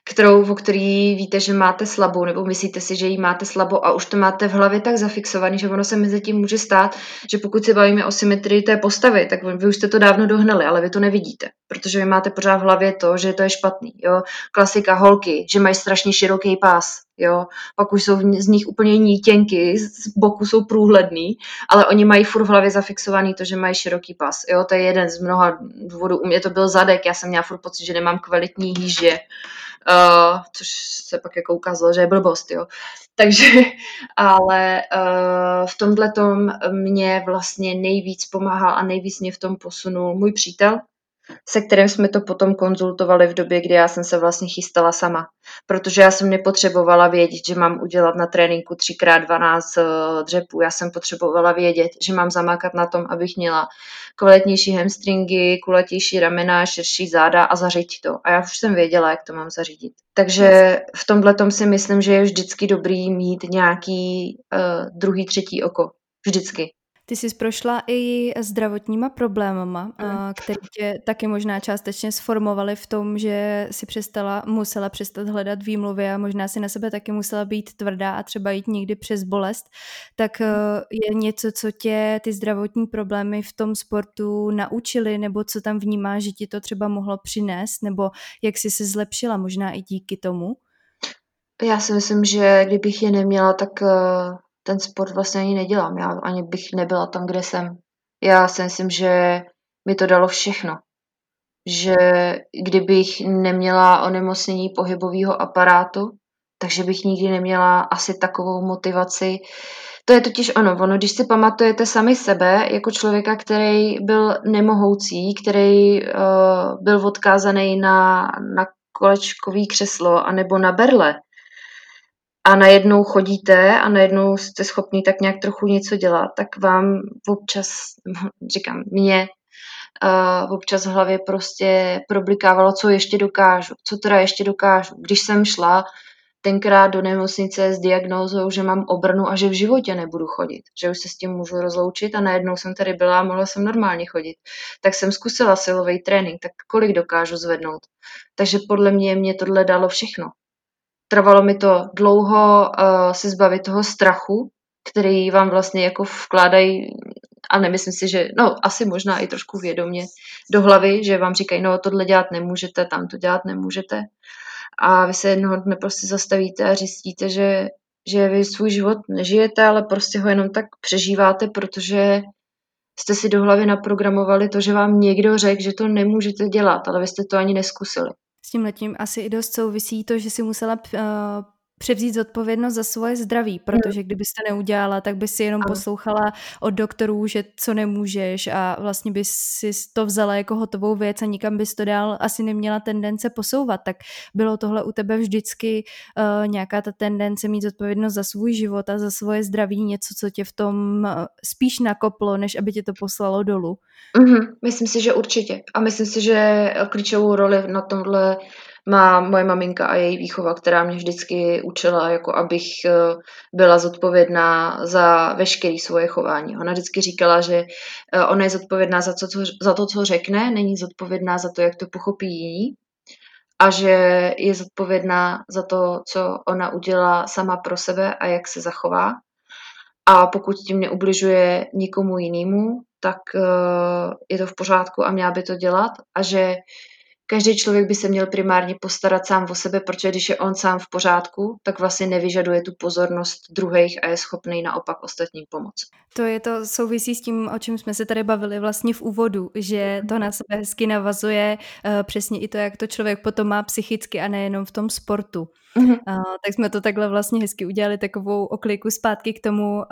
kterou, o který víte, že máte slabou, nebo myslíte si, že ji máte slabou a už to máte v hlavě tak zafixovaný, že ono se mezi tím může stát, že pokud se bavíme o symetrii té postavy, tak vy už jste to dávno dohnali, ale vy to nevidíte, protože vy máte pořád v hlavě to, že to je špatný. Jo? Klasika holky, že mají strašně široký pás, jo? pak už jsou z nich úplně nítěnky, z boku jsou průhledný, ale oni mají furt v hlavě zafixovaný to, že mají široký pas. Jo? To je jeden z mnoha důvodů. U mě to byl zadek, já jsem měla furt pocit, že nemám kvalitní jíže, uh, což se pak jako ukázalo, že je blbost, jo. Takže, *laughs* ale uh, v tomhle tom mě vlastně nejvíc pomáhal a nejvíc mě v tom posunul můj přítel, se kterým jsme to potom konzultovali v době, kdy já jsem se vlastně chystala sama. Protože já jsem nepotřebovala vědět, že mám udělat na tréninku 3x12 eh, dřepů. Já jsem potřebovala vědět, že mám zamákat na tom, abych měla kvalitnější hamstringy, kulatější ramena, širší záda a zařídit to. A já už jsem věděla, jak to mám zařídit. Takže v tomhle tom si myslím, že je vždycky dobrý mít nějaký uh, druhý, třetí oko. Vždycky. Ty jsi prošla i zdravotníma problémama, které tě taky možná částečně sformovaly v tom, že si přestala, musela přestat hledat výmluvy a možná si na sebe taky musela být tvrdá a třeba jít někdy přes bolest. Tak mm. je něco, co tě ty zdravotní problémy v tom sportu naučily, nebo co tam vnímáš, že ti to třeba mohlo přinést, nebo jak jsi se zlepšila možná i díky tomu? Já si myslím, že kdybych je neměla, tak eh, ten sport vlastně ani nedělám. Já ani bych nebyla tam, kde jsem. Já si myslím, že mi to dalo všechno. Že kdybych neměla onemocnění pohybového aparátu, takže bych nikdy neměla asi takovou motivaci. To je totiž ono, ono, když si pamatujete sami sebe jako člověka, který byl nemohoucí, který uh, byl odkázaný na, na kolečkový křeslo anebo na berle, a najednou chodíte a najednou jste schopný tak nějak trochu něco dělat, tak vám občas, *laughs* říkám, mě uh, občas v hlavě prostě problikávalo, co ještě dokážu, co teda ještě dokážu. Když jsem šla tenkrát do nemocnice s diagnózou, že mám obrnu a že v životě nebudu chodit, že už se s tím můžu rozloučit a najednou jsem tady byla a mohla jsem normálně chodit. Tak jsem zkusila silový trénink, tak kolik dokážu zvednout. Takže podle mě mě tohle dalo všechno. Trvalo mi to dlouho uh, se zbavit toho strachu, který vám vlastně jako vkládají, a nemyslím si, že, no asi možná i trošku vědomě do hlavy, že vám říkají, no tohle dělat nemůžete, tam to dělat nemůžete. A vy se jednoho dne prostě zastavíte a zjistíte, že, že vy svůj život nežijete, ale prostě ho jenom tak přežíváte, protože jste si do hlavy naprogramovali to, že vám někdo řekl, že to nemůžete dělat, ale vy jste to ani neskusili. S tím letím asi i dost souvisí to, že si musela uh, převzít zodpovědnost za svoje zdraví, hmm. protože kdybys to neudělala, tak bys si jenom poslouchala od doktorů, že co nemůžeš a vlastně bys si to vzala jako hotovou věc a nikam bys to dál asi neměla tendence posouvat. Tak bylo tohle u tebe vždycky uh, nějaká ta tendence mít zodpovědnost za svůj život a za svoje zdraví, něco, co tě v tom uh, spíš nakoplo, než aby tě to poslalo dolů? Mm-hmm, myslím si, že určitě. A myslím si, že klíčovou roli na tomhle má moje maminka a její výchova, která mě vždycky učila, jako abych eh, byla zodpovědná za veškeré svoje chování. Ona vždycky říkala, že eh, ona je zodpovědná za, co, za to, co řekne, není zodpovědná za to, jak to pochopí jiní a že je zodpovědná za to, co ona udělá sama pro sebe a jak se zachová. A pokud tím neubližuje nikomu jinému, tak eh, je to v pořádku a měla by to dělat a že každý člověk by se měl primárně postarat sám o sebe, protože když je on sám v pořádku, tak vlastně nevyžaduje tu pozornost druhých a je schopný naopak ostatním pomoct. To je to souvisí s tím, o čem jsme se tady bavili vlastně v úvodu, že to na sebe hezky navazuje uh, přesně i to, jak to člověk potom má psychicky a nejenom v tom sportu. Uh, tak jsme to takhle vlastně hezky udělali takovou okliku zpátky k tomu, uh,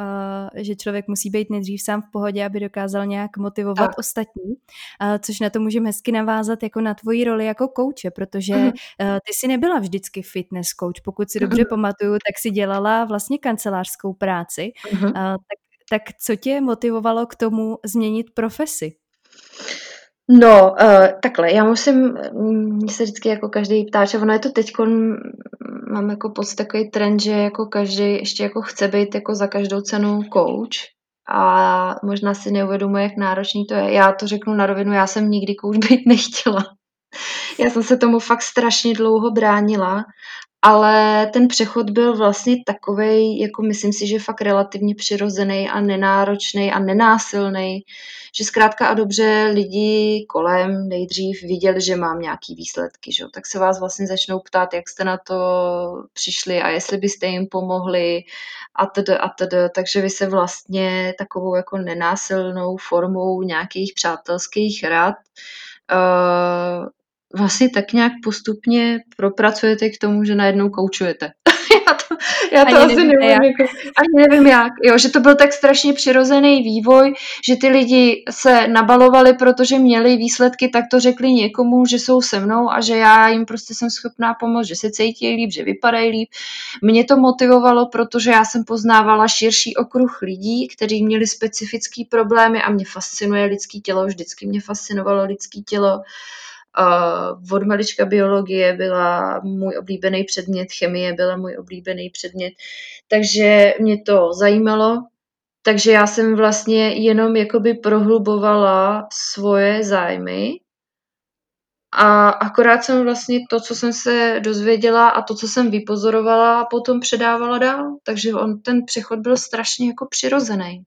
že člověk musí být nejdřív sám v pohodě, aby dokázal nějak motivovat tak. ostatní, uh, což na to můžeme hezky navázat jako na tvoji roli jako kouče, protože uh, ty si nebyla vždycky fitness coach. Pokud si dobře pamatuju, tak si dělala vlastně kancelářskou práci. Uh, tak, tak co tě motivovalo k tomu změnit profesi? No, uh, takhle, já musím, mě se vždycky jako každý ptá, že ono je to teď, mám jako pocit takový trend, že jako každý ještě jako chce být jako za každou cenu coach a možná si neuvědomuje, jak náročný to je. Já to řeknu na rovinu, já jsem nikdy coach být *laughs* nechtěla. Já jsem se tomu fakt strašně dlouho bránila, ale ten přechod byl vlastně takový, jako myslím si, že fakt relativně přirozený a nenáročný a nenásilný, že zkrátka a dobře lidi kolem nejdřív viděli, že mám nějaký výsledky, že? tak se vás vlastně začnou ptát, jak jste na to přišli a jestli byste jim pomohli a tedy a tedy, takže vy se vlastně takovou jako nenásilnou formou nějakých přátelských rad uh, vlastně tak nějak postupně propracujete k tomu, že najednou koučujete. *laughs* já to, já to asi nevím, jak. Jako, ani nevím jak. Jo, že to byl tak strašně přirozený vývoj, že ty lidi se nabalovali, protože měli výsledky, tak to řekli někomu, že jsou se mnou a že já jim prostě jsem schopná pomoct, že se cítí líp, že vypadají líp. Mě to motivovalo, protože já jsem poznávala širší okruh lidí, kteří měli specifické problémy a mě fascinuje lidský tělo, vždycky mě fascinovalo lidský tělo. Uh, od malička biologie byla můj oblíbený předmět, chemie byla můj oblíbený předmět, takže mě to zajímalo. Takže já jsem vlastně jenom jakoby prohlubovala svoje zájmy a akorát jsem vlastně to, co jsem se dozvěděla a to, co jsem vypozorovala, potom předávala dál. Takže on, ten přechod byl strašně jako přirozený.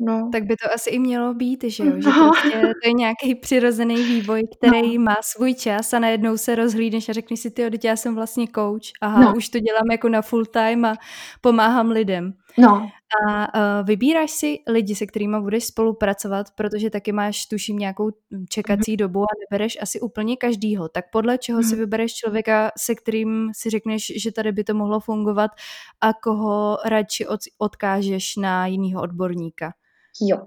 No. Tak by to asi i mělo být, že jo? Že prostě to je nějaký přirozený vývoj, *laughs* který no. má svůj čas a najednou se rozhlídneš a řekneš si, ty, já jsem vlastně coach, aha, no. už to dělám jako na full time a pomáhám lidem. No. A uh, vybíráš si lidi, se kterými budeš spolupracovat, protože taky máš, tuším, nějakou čekací mm. dobu a nebereš asi úplně každýho. Tak podle čeho mm. si vybereš člověka, se kterým si řekneš, že tady by to mohlo fungovat a koho radši od, odkážeš na jiného odborníka? Jo,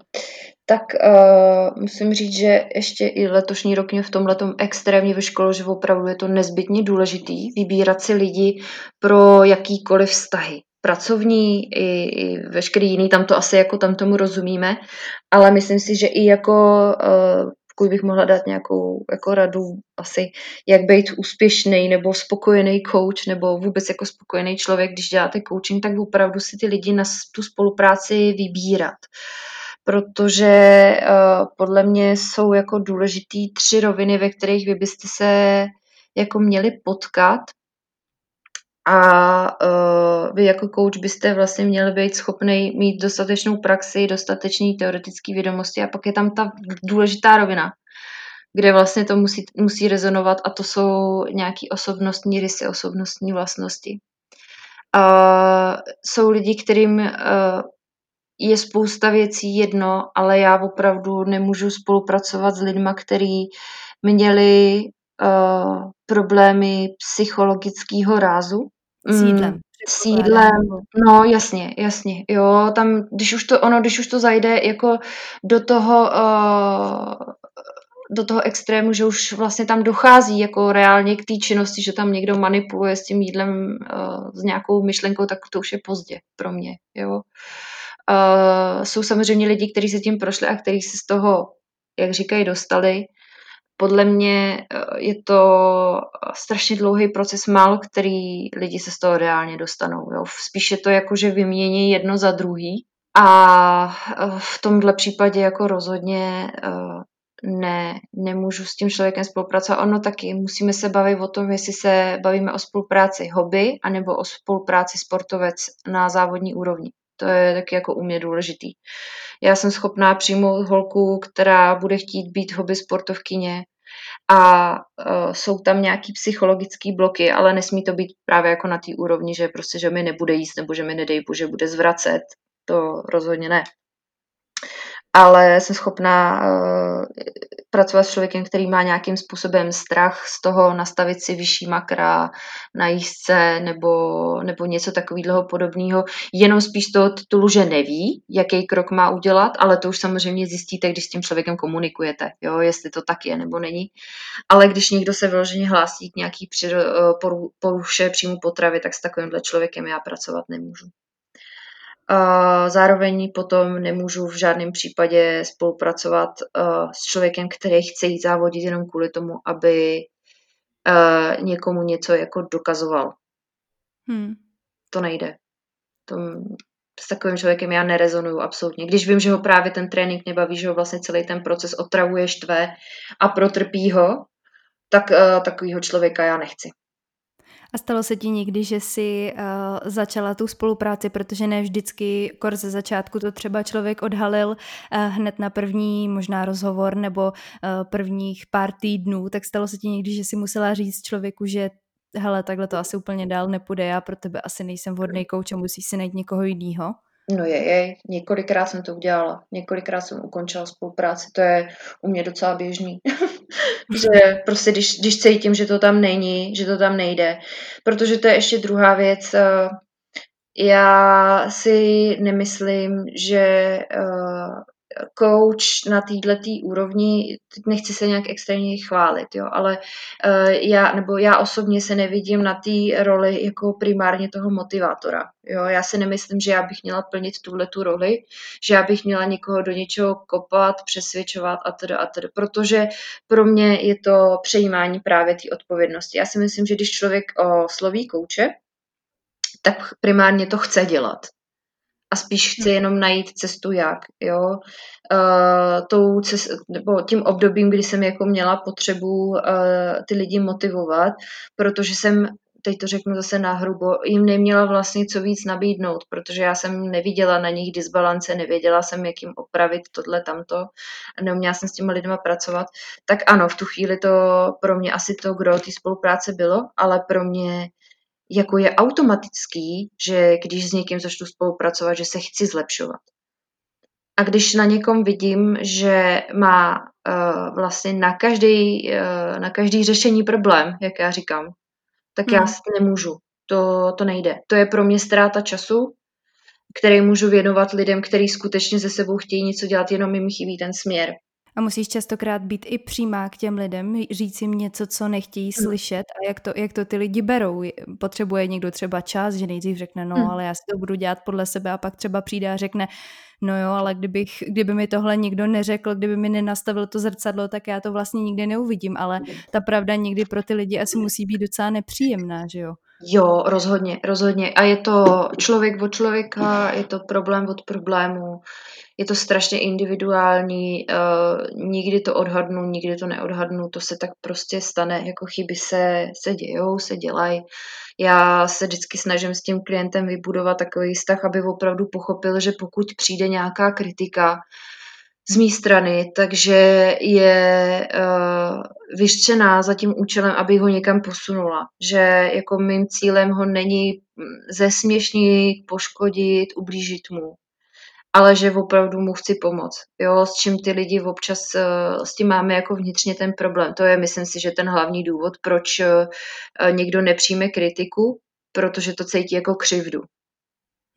tak uh, musím říct, že ještě i letošní rok mě v tomhle extrémně vyškolo, že opravdu je to nezbytně důležitý vybírat si lidi pro jakýkoliv vztahy. Pracovní i, i veškerý jiný, tam to asi jako tam tomu rozumíme, ale myslím si, že i jako uh, pokud bych mohla dát nějakou jako radu asi, jak být úspěšný nebo spokojený coach nebo vůbec jako spokojený člověk, když děláte coaching, tak opravdu si ty lidi na tu spolupráci vybírat. Protože uh, podle mě jsou jako důležitý tři roviny, ve kterých vy byste se jako měli potkat a uh, vy jako coach byste vlastně měli být schopný mít dostatečnou praxi, dostatečný teoretický vědomosti a pak je tam ta důležitá rovina, kde vlastně to musí, musí rezonovat a to jsou nějaký osobnostní rysy, osobnostní vlastnosti. Uh, jsou lidi, kterým uh, je spousta věcí jedno, ale já opravdu nemůžu spolupracovat s lidmi, kteří měli uh, problémy psychologického rázu, s jídlem. Mm, s jídlem, no jasně, jasně, jo, tam, když už to, ono, když už to zajde jako do toho, uh, do toho extrému, že už vlastně tam dochází jako reálně k té činnosti, že tam někdo manipuluje s tím jídlem uh, s nějakou myšlenkou, tak to už je pozdě pro mě, jo. Uh, jsou samozřejmě lidi, kteří se tím prošli a kteří se z toho, jak říkají, dostali, podle mě eh, je to strašně dlouhý proces, málo který lidi se z toho reálně dostanou. Jo. Spíš je to jako, že vymění jedno za druhý a eh, v tomhle případě jako rozhodně ne, nemůžu s tím člověkem spolupracovat. Ono taky, musíme se bavit o tom, jestli se bavíme o spolupráci hobby anebo o spolupráci sportovec na závodní úrovni. To je taky jako u mě důležitý. Já jsem schopná přijmout holku, která bude chtít být hobby sportovkyně a uh, jsou tam nějaký psychologické bloky, ale nesmí to být právě jako na té úrovni, že prostě, že mi nebude jíst nebo že mi nedej že bude zvracet. To rozhodně ne ale jsem schopná uh, pracovat s člověkem, který má nějakým způsobem strach z toho nastavit si vyšší makra na jízdce nebo, nebo něco takového podobného, jenom spíš z toho titulu, že neví, jaký krok má udělat, ale to už samozřejmě zjistíte, když s tím člověkem komunikujete, jo, jestli to tak je nebo není. Ale když někdo se vyloženě hlásí k nějaký eh, poruše příjmu potravy, tak s takovýmhle člověkem já pracovat nemůžu. Zároveň potom nemůžu v žádném případě spolupracovat s člověkem, který chce jít závodit jenom kvůli tomu, aby někomu něco jako dokazoval. Hmm. To nejde. To, s takovým člověkem já nerezonuju absolutně. Když vím, že ho právě ten trénink nebaví, že ho vlastně celý ten proces otravuje, štve a protrpí ho, tak uh, takovýho člověka já nechci. A stalo se ti někdy, že jsi uh, začala tu spolupráci, protože ne vždycky kor ze začátku to třeba člověk odhalil uh, hned na první možná rozhovor nebo uh, prvních pár týdnů, tak stalo se ti někdy, že jsi musela říct člověku, že hele, takhle to asi úplně dál nepůjde, já pro tebe asi nejsem vhodný kouč a musíš si najít někoho jiného? No je, je, několikrát jsem to udělala, několikrát jsem ukončila spolupráci, to je u mě docela běžný. *laughs* že prostě když, když cítím, že to tam není, že to tam nejde. Protože to je ještě druhá věc. Eh, já si nemyslím, že eh, coach na této úrovni, teď nechci se nějak extrémně chválit, jo, ale uh, já, nebo já osobně se nevidím na té roli jako primárně toho motivátora. Jo. Já si nemyslím, že já bych měla plnit tuhle tu roli, že já bych měla někoho do něčeho kopat, přesvědčovat a teda a teda, protože pro mě je to přejímání právě té odpovědnosti. Já si myslím, že když člověk osloví kouče, tak primárně to chce dělat a spíš chci jenom najít cestu jak, jo. Uh, tou cest, nebo tím obdobím, kdy jsem jako měla potřebu uh, ty lidi motivovat, protože jsem teď to řeknu zase nahrubo, jim neměla vlastně co víc nabídnout, protože já jsem neviděla na nich disbalance, nevěděla jsem, jak jim opravit tohle, tamto, neuměla jsem s těma lidma pracovat, tak ano, v tu chvíli to pro mě asi to, kdo té spolupráce bylo, ale pro mě jako je automatický, že když s někým začnu spolupracovat, že se chci zlepšovat. A když na někom vidím, že má uh, vlastně na každý, uh, na každý řešení problém, jak já říkám, tak hmm. já nemůžu. To, to nejde. To je pro mě ztráta času, který můžu věnovat lidem, kteří skutečně ze sebou chtějí něco dělat, jenom jim chybí ten směr. A musíš častokrát být i přímá k těm lidem, říct jim něco, co nechtějí slyšet a jak to, jak to ty lidi berou. Potřebuje někdo třeba čas, že nejdřív řekne, no, hmm. ale já si to budu dělat podle sebe a pak třeba přijde a řekne, no jo, ale kdybych, kdyby mi tohle nikdo neřekl, kdyby mi nenastavil to zrcadlo, tak já to vlastně nikdy neuvidím, ale ta pravda někdy pro ty lidi asi musí být docela nepříjemná, že jo? Jo, rozhodně, rozhodně. A je to člověk od člověka, je to problém od problému, je to strašně individuální, uh, nikdy to odhadnu, nikdy to neodhadnu, to se tak prostě stane, jako chyby se, se dějou, se dělají. Já se vždycky snažím s tím klientem vybudovat takový vztah, aby opravdu pochopil, že pokud přijde nějaká kritika, z mé strany, takže je uh, vyštěná za tím účelem, aby ho někam posunula. Že jako mým cílem ho není mm, zesměšnit, poškodit, ublížit mu, ale že opravdu mu chci pomoct. Jo, s čím ty lidi občas uh, s tím máme jako vnitřně ten problém. To je, myslím si, že ten hlavní důvod, proč uh, někdo nepřijme kritiku, protože to cítí jako křivdu.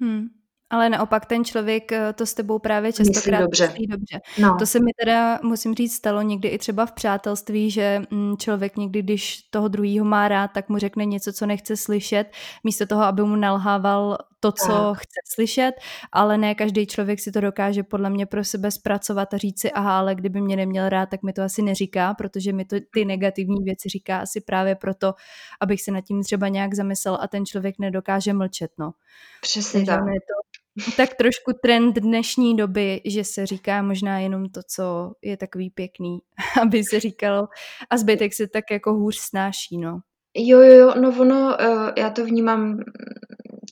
Hmm. Ale naopak ten člověk eh, to s tebou právě častokrát myslí dobře. Myslí dobře. No. To se mi teda, musím říct, stalo někdy i třeba v přátelství, že mm, člověk někdy, když toho druhého má rád, tak mu řekne něco, co nechce slyšet, místo toho, aby mu nalhával to, co tak. chce slyšet, ale ne každý člověk si to dokáže podle mě pro sebe zpracovat a říct si, aha, ale kdyby mě neměl rád, tak mi to asi neříká, protože mi to ty negativní věci říká asi právě proto, abych se nad tím třeba nějak zamyslel a ten člověk nedokáže mlčet, no. Přesně Takže tak. Je to tak trošku trend dnešní doby, že se říká možná jenom to, co je takový pěkný, *laughs* aby se říkalo a zbytek se tak jako hůř snáší, no. Jo, jo, jo, no ono, uh, já to vnímám,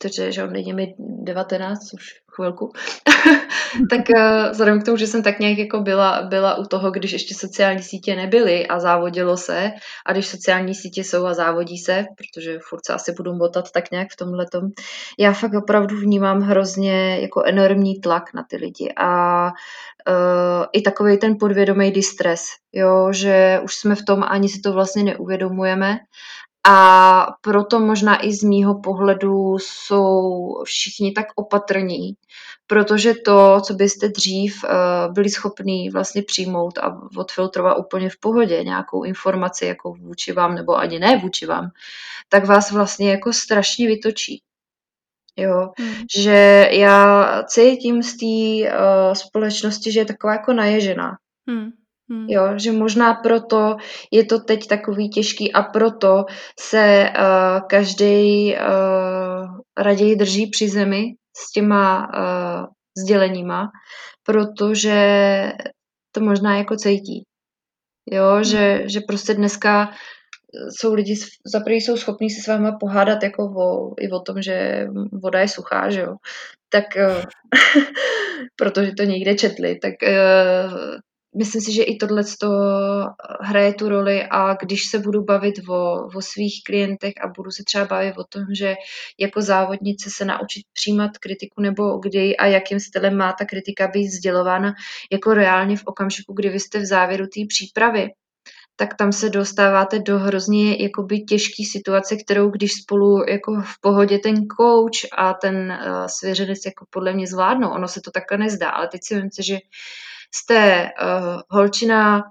takže, že on není mi 19 už chvilku, *laughs* tak uh, vzhledem k tomu, že jsem tak nějak jako byla, byla u toho, když ještě sociální sítě nebyly a závodilo se a když sociální sítě jsou a závodí se, protože furt se asi budu motat tak nějak v tomhle já fakt opravdu vnímám hrozně jako enormní tlak na ty lidi a uh, i takový ten podvědomý distres, jo, že už jsme v tom ani si to vlastně neuvědomujeme a proto možná i z mýho pohledu jsou všichni tak opatrní, protože to, co byste dřív uh, byli schopní vlastně přijmout a odfiltrovat úplně v pohodě nějakou informaci jako vůči vám nebo ani ne vůči vám, tak vás vlastně jako strašně vytočí. Jo, hmm. že já cítím z té uh, společnosti, že je taková jako naježená. Hmm. Hmm. Jo, že možná proto je to teď takový těžký a proto se uh, každý uh, raději drží při zemi s těma uh, sděleníma, protože to možná jako cítí. Jo, hmm. že, že prostě dneska jsou lidi, za prvý jsou schopní se s váma pohádat jako o, i o tom, že voda je suchá, že jo. Tak, *laughs* protože to někde četli, tak myslím si, že i tohle hraje tu roli a když se budu bavit o, o svých klientech a budu se třeba bavit o tom, že jako závodnice se naučit přijímat kritiku nebo kdy a jakým stylem má ta kritika být sdělována jako reálně v okamžiku, kdy vy jste v závěru té přípravy, tak tam se dostáváte do hrozně jakoby těžké situace, kterou když spolu jako v pohodě ten coach a ten uh, svěřenec jako podle mě zvládnou. Ono se to takhle nezdá, ale teď si myslím, že jste uh, holčina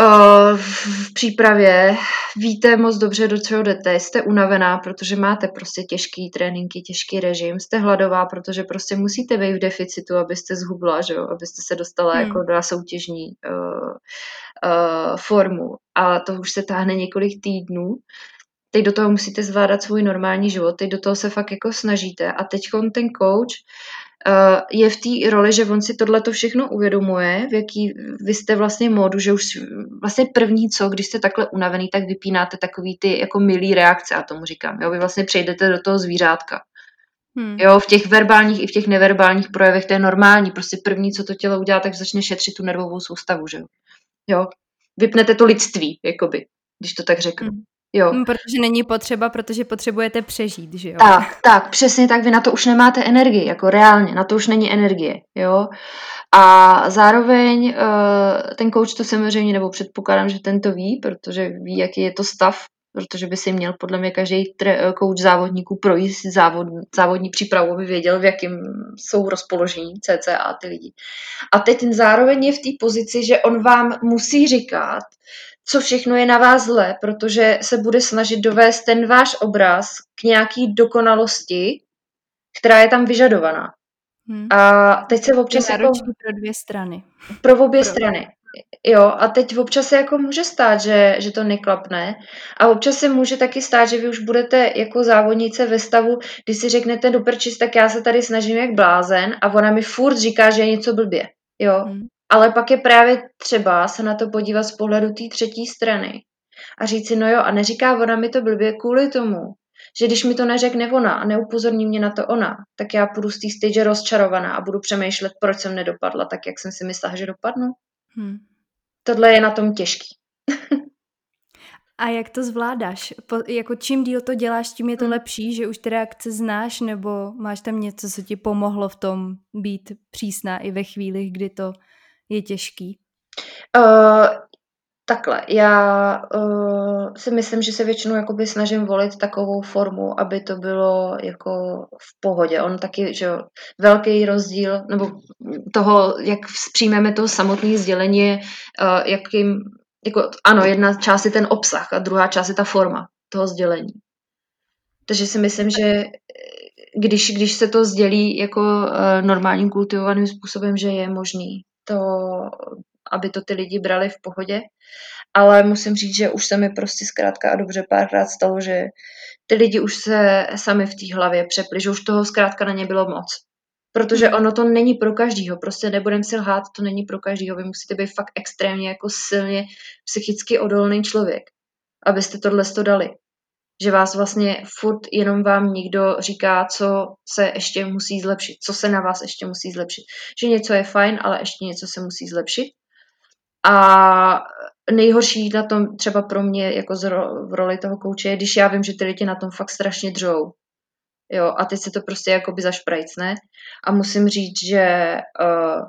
uh, v přípravě, víte moc dobře, do čeho jdete, jste unavená, protože máte prostě těžký tréninky, těžký režim, jste hladová, protože prostě musíte být v deficitu, abyste zhubla, že jo? abyste se dostala hmm. jako do soutěžní uh, uh, formu. A to už se táhne několik týdnů. Teď do toho musíte zvládat svůj normální život, teď do toho se fakt jako snažíte. A teď ten coach uh, je v té roli, že on si tohle to všechno uvědomuje, v jaký vy jste vlastně módu, že už vlastně první co, když jste takhle unavený, tak vypínáte takový ty jako milý reakce, a tomu říkám. Jo? Vy vlastně přejdete do toho zvířátka. Hmm. Jo, v těch verbálních i v těch neverbálních projevech to je normální. Prostě první, co to tělo udělá, tak začne šetřit tu nervovou soustavu, že jo. jo? Vypnete to lidství, jakoby, když to tak řeknu. Hmm. Jo. Hmm, protože není potřeba, protože potřebujete přežít, že jo? Tak, tak, přesně tak, vy na to už nemáte energii, jako reálně, na to už není energie, jo. A zároveň uh, ten coach to samozřejmě, nebo předpokládám, že ten to ví, protože ví, jaký je to stav protože by si měl podle mě každý kouč závodníků projít závod, závodní přípravu, aby věděl, v jakém jsou rozpoložení CCA ty lidi. A teď zároveň je v té pozici, že on vám musí říkat, co všechno je na vás zle, protože se bude snažit dovést ten váš obraz k nějaký dokonalosti, která je tam vyžadovaná. Hmm. A teď se občas jako... pro dvě strany. Pro obě pro... strany. Jo, a teď občas se jako může stát, že, že to neklapne a občas se může taky stát, že vy už budete jako závodnice ve stavu, kdy si řeknete do prčis, tak já se tady snažím jak blázen a ona mi furt říká, že je něco blbě. Jo, hmm. Ale pak je právě třeba se na to podívat z pohledu té třetí strany a říct si, no jo, a neříká ona mi to blbě kvůli tomu, že když mi to neřekne ona a neupozorní mě na to ona, tak já půjdu z té stage rozčarovaná a budu přemýšlet, proč jsem nedopadla tak, jak jsem si myslela, že dopadnu. Hmm. Tohle je na tom těžký. *laughs* a jak to zvládáš? Po, jako čím díl to děláš, tím je to hmm. lepší, že už ty reakce znáš, nebo máš tam něco, co ti pomohlo v tom být přísná i ve chvíli, kdy to je těžký? Uh, Takhle, já uh, si myslím, že se většinou jakoby snažím volit takovou formu, aby to bylo jako v pohodě. On taky, že velký rozdíl, nebo toho, jak přijmeme to samotné sdělení, uh, jakým, jako, ano, jedna část je ten obsah a druhá část je ta forma toho sdělení. Takže si myslím, že když, když se to sdělí jako uh, normálním kultivovaným způsobem, že je možný to aby to ty lidi brali v pohodě. Ale musím říct, že už se mi prostě zkrátka a dobře párkrát stalo, že ty lidi už se sami v té hlavě přepli, že už toho zkrátka na ně bylo moc. Protože hmm. ono to není pro každýho, prostě nebudem si lhát, to není pro každýho. Vy musíte být fakt extrémně jako silně psychicky odolný člověk, abyste tohle to dali. Že vás vlastně furt jenom vám někdo říká, co se ještě musí zlepšit, co se na vás ještě musí zlepšit. Že něco je fajn, ale ještě něco se musí zlepšit. A nejhorší na tom třeba pro mě jako v roli toho kouče je, když já vím, že ty lidi na tom fakt strašně dřou. Jo, a teď se to prostě jakoby zašprajcne. A musím říct, že uh,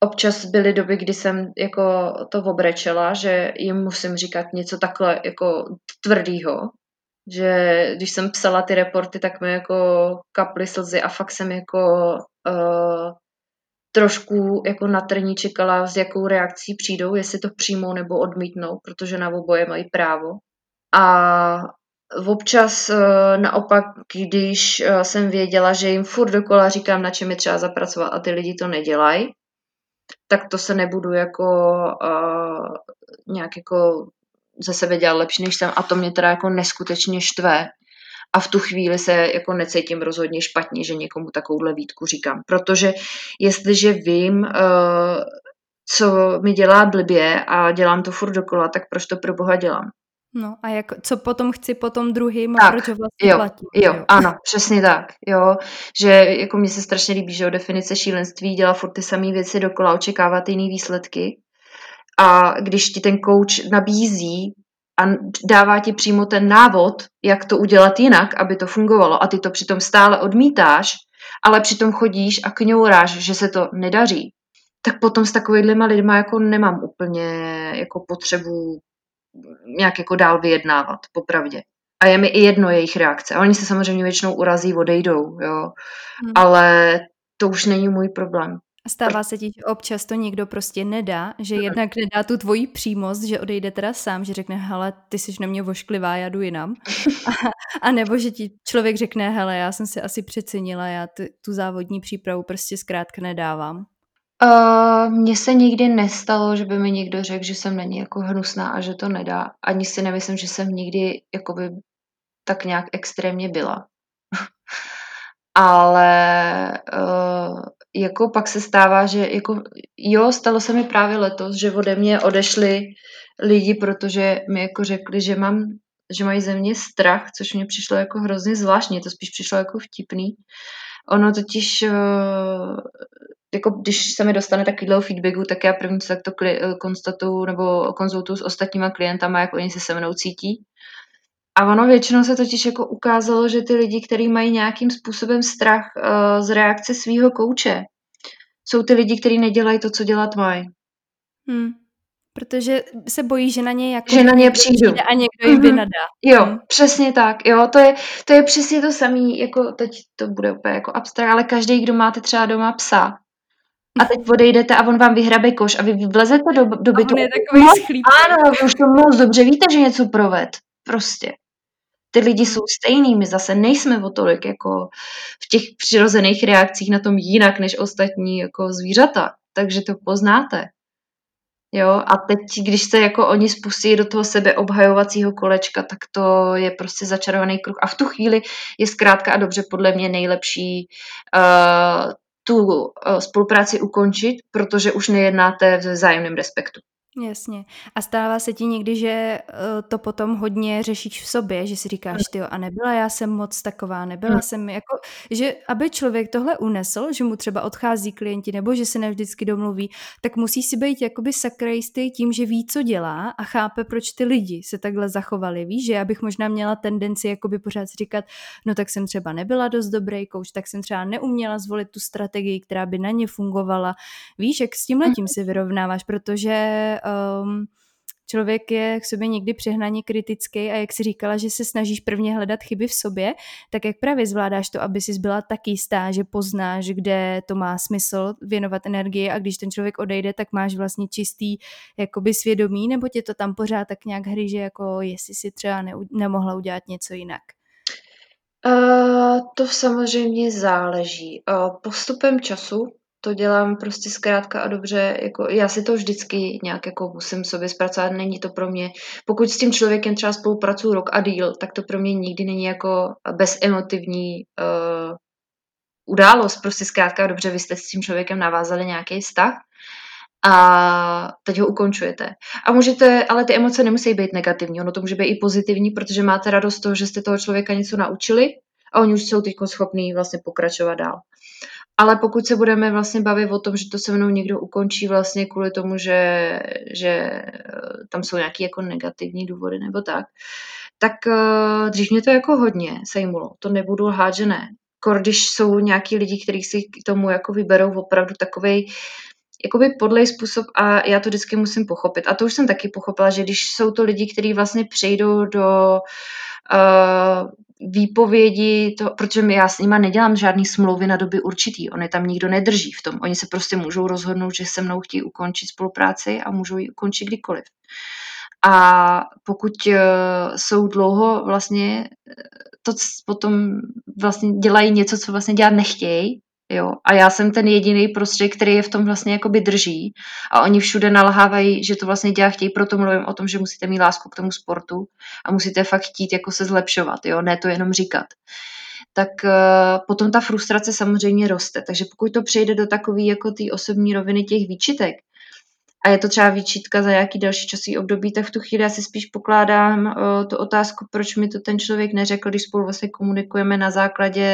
občas byly doby, kdy jsem jako to obrečela, že jim musím říkat něco takhle jako tvrdýho, že když jsem psala ty reporty, tak mi jako kaply slzy a fakt jsem jako uh, trošku jako na trní čekala, s jakou reakcí přijdou, jestli to přijmou nebo odmítnou, protože na oboje mají právo. A občas eh, naopak, když eh, jsem věděla, že jim furt dokola říkám, na čem je třeba zapracovat a ty lidi to nedělají, tak to se nebudu jako uh, nějak jako ze sebe dělat lepší, než jsem a to mě teda jako neskutečně štve, a v tu chvíli se jako necítím rozhodně špatně, že někomu takovouhle výtku říkám. Protože jestliže vím, uh, co mi dělá blbě a dělám to furt dokola, tak proč to pro boha dělám? No a jak, co potom chci potom druhým a proč ho vlastně jo, platím? Jo, jo, ano, přesně tak, jo, že jako mi se strašně líbí, že o definice šílenství dělá furt ty samé věci dokola, očekávat jiný výsledky a když ti ten coach nabízí a dává ti přímo ten návod, jak to udělat jinak, aby to fungovalo a ty to přitom stále odmítáš, ale přitom chodíš a kňouráš, že se to nedaří, tak potom s takovýhlima lidma jako nemám úplně jako potřebu nějak jako dál vyjednávat, popravdě. A je mi i jedno jejich reakce. A oni se samozřejmě většinou urazí, odejdou, jo. Hmm. Ale to už není můj problém. Stává se ti, že občas to někdo prostě nedá, že jednak nedá tu tvoji přímost, že odejde teda sám, že řekne, hele, ty jsi na mě vošklivá, já jdu jinam. *laughs* A, a nebo že ti člověk řekne, hele, já jsem si asi přecenila, já t- tu závodní přípravu prostě zkrátka nedávám. Uh, mně se nikdy nestalo, že by mi někdo řekl, že jsem není jako hnusná a že to nedá. Ani si nemyslím, že jsem nikdy jakoby tak nějak extrémně byla. *laughs* Ale uh, jako pak se stává, že jako, jo, stalo se mi právě letos, že ode mě odešli lidi, protože mi jako řekli, že mám, že mají ze mě strach, což mě přišlo jako hrozně zvláštně, to spíš přišlo jako vtipný. Ono totiž, eh, jako když se mi dostane takovýhle feedbacku, tak já první co tak to konstatuju nebo konzultuju s ostatníma klientama, jak oni se se mnou cítí. A ono většinou se totiž jako ukázalo, že ty lidi, kteří mají nějakým způsobem strach uh, z reakce svého kouče, jsou ty lidi, kteří nedělají to, co dělat mají. Hmm. Protože se bojí, že na ně jako že na ně přijdu. a někdo jim mm-hmm. vynadá. Jo, mm. přesně tak. Jo, to je, to je přesně to samé, jako teď to bude úplně jako abstrakt, ale každý, kdo máte třeba doma psa, a teď odejdete a on vám vyhrabe koš a vy vlezete do, do bytu. A on je takový. Ano, vy už to moc dobře víte, že něco proved. Prostě. Ty lidi jsou stejný, my zase nejsme o tolik jako v těch přirozených reakcích na tom jinak než ostatní jako zvířata. Takže to poznáte. Jo, a teď, když se jako oni spustí do toho sebeobhajovacího kolečka, tak to je prostě začarovaný kruh. A v tu chvíli je zkrátka a dobře podle mě nejlepší uh, tu uh, spolupráci ukončit, protože už nejednáte v vzájemném respektu. Jasně. A stává se ti někdy, že uh, to potom hodně řešíš v sobě, že si říkáš, ty a nebyla já jsem moc taková, nebyla hmm. jsem jako, že aby člověk tohle unesl, že mu třeba odchází klienti nebo že se nevždycky domluví, tak musí si být jakoby sakrajistý tím, že ví, co dělá a chápe, proč ty lidi se takhle zachovali. Víš, že já bych možná měla tendenci jakoby pořád říkat, no tak jsem třeba nebyla dost dobrý kouč, tak jsem třeba neuměla zvolit tu strategii, která by na ně fungovala. Víš, jak s tím letím si vyrovnáváš, protože um, člověk je k sobě někdy přehnaně kritický a jak si říkala, že se snažíš prvně hledat chyby v sobě, tak jak právě zvládáš to, aby jsi byla tak jistá, že poznáš, kde to má smysl věnovat energii a když ten člověk odejde, tak máš vlastně čistý jakoby svědomí, nebo tě to tam pořád tak nějak hryže, jako jestli si třeba ne, nemohla udělat něco jinak? Uh, to samozřejmě záleží. Uh, postupem času to dělám prostě zkrátka a dobře, jako já si to vždycky nějak jako musím sobě zpracovat, není to pro mě, pokud s tím člověkem třeba spolupracuju rok a díl, tak to pro mě nikdy není jako bezemotivní uh, událost, prostě zkrátka a dobře, vy jste s tím člověkem navázali nějaký vztah a teď ho ukončujete. A můžete, ale ty emoce nemusí být negativní, ono to může být i pozitivní, protože máte radost toho, že jste toho člověka něco naučili a oni už jsou teď schopní vlastně pokračovat dál. Ale pokud se budeme vlastně bavit o tom, že to se mnou někdo ukončí vlastně kvůli tomu, že, že eh, tam jsou nějaké jako negativní důvody nebo tak, tak uh, dřív mě to jako hodně sejmulo. To nebudu lhát, že ne. Kor, když jsou nějaký lidi, kteří si k tomu jako vyberou opravdu takovej jakoby podlej způsob a já to vždycky musím pochopit. A to už jsem taky pochopila, že když jsou to lidi, kteří vlastně přejdou do uh, výpovědi, to, protože já s nima nedělám žádný smlouvy na doby určitý, oni tam nikdo nedrží v tom. Oni se prostě můžou rozhodnout, že se mnou chtějí ukončit spolupráci a můžou ji ukončit kdykoliv. A pokud uh, jsou dlouho vlastně, eh, to potom vlastně dělají něco, co vlastně dělat nechtějí, Jo. A já jsem ten jediný prostředek, který je v tom vlastně jakoby drží. A oni všude nalhávají, že to vlastně dělá chtějí, proto mluvím o tom, že musíte mít lásku k tomu sportu a musíte fakt chtít jako se zlepšovat, jo, ne to jenom říkat. Tak uh, potom ta frustrace samozřejmě roste. Takže pokud to přejde do takové jako té osobní roviny těch výčitek, a je to třeba výčitka za nějaký další časový období, tak v tu chvíli já si spíš pokládám uh, tu otázku, proč mi to ten člověk neřekl, když spolu vlastně komunikujeme na základě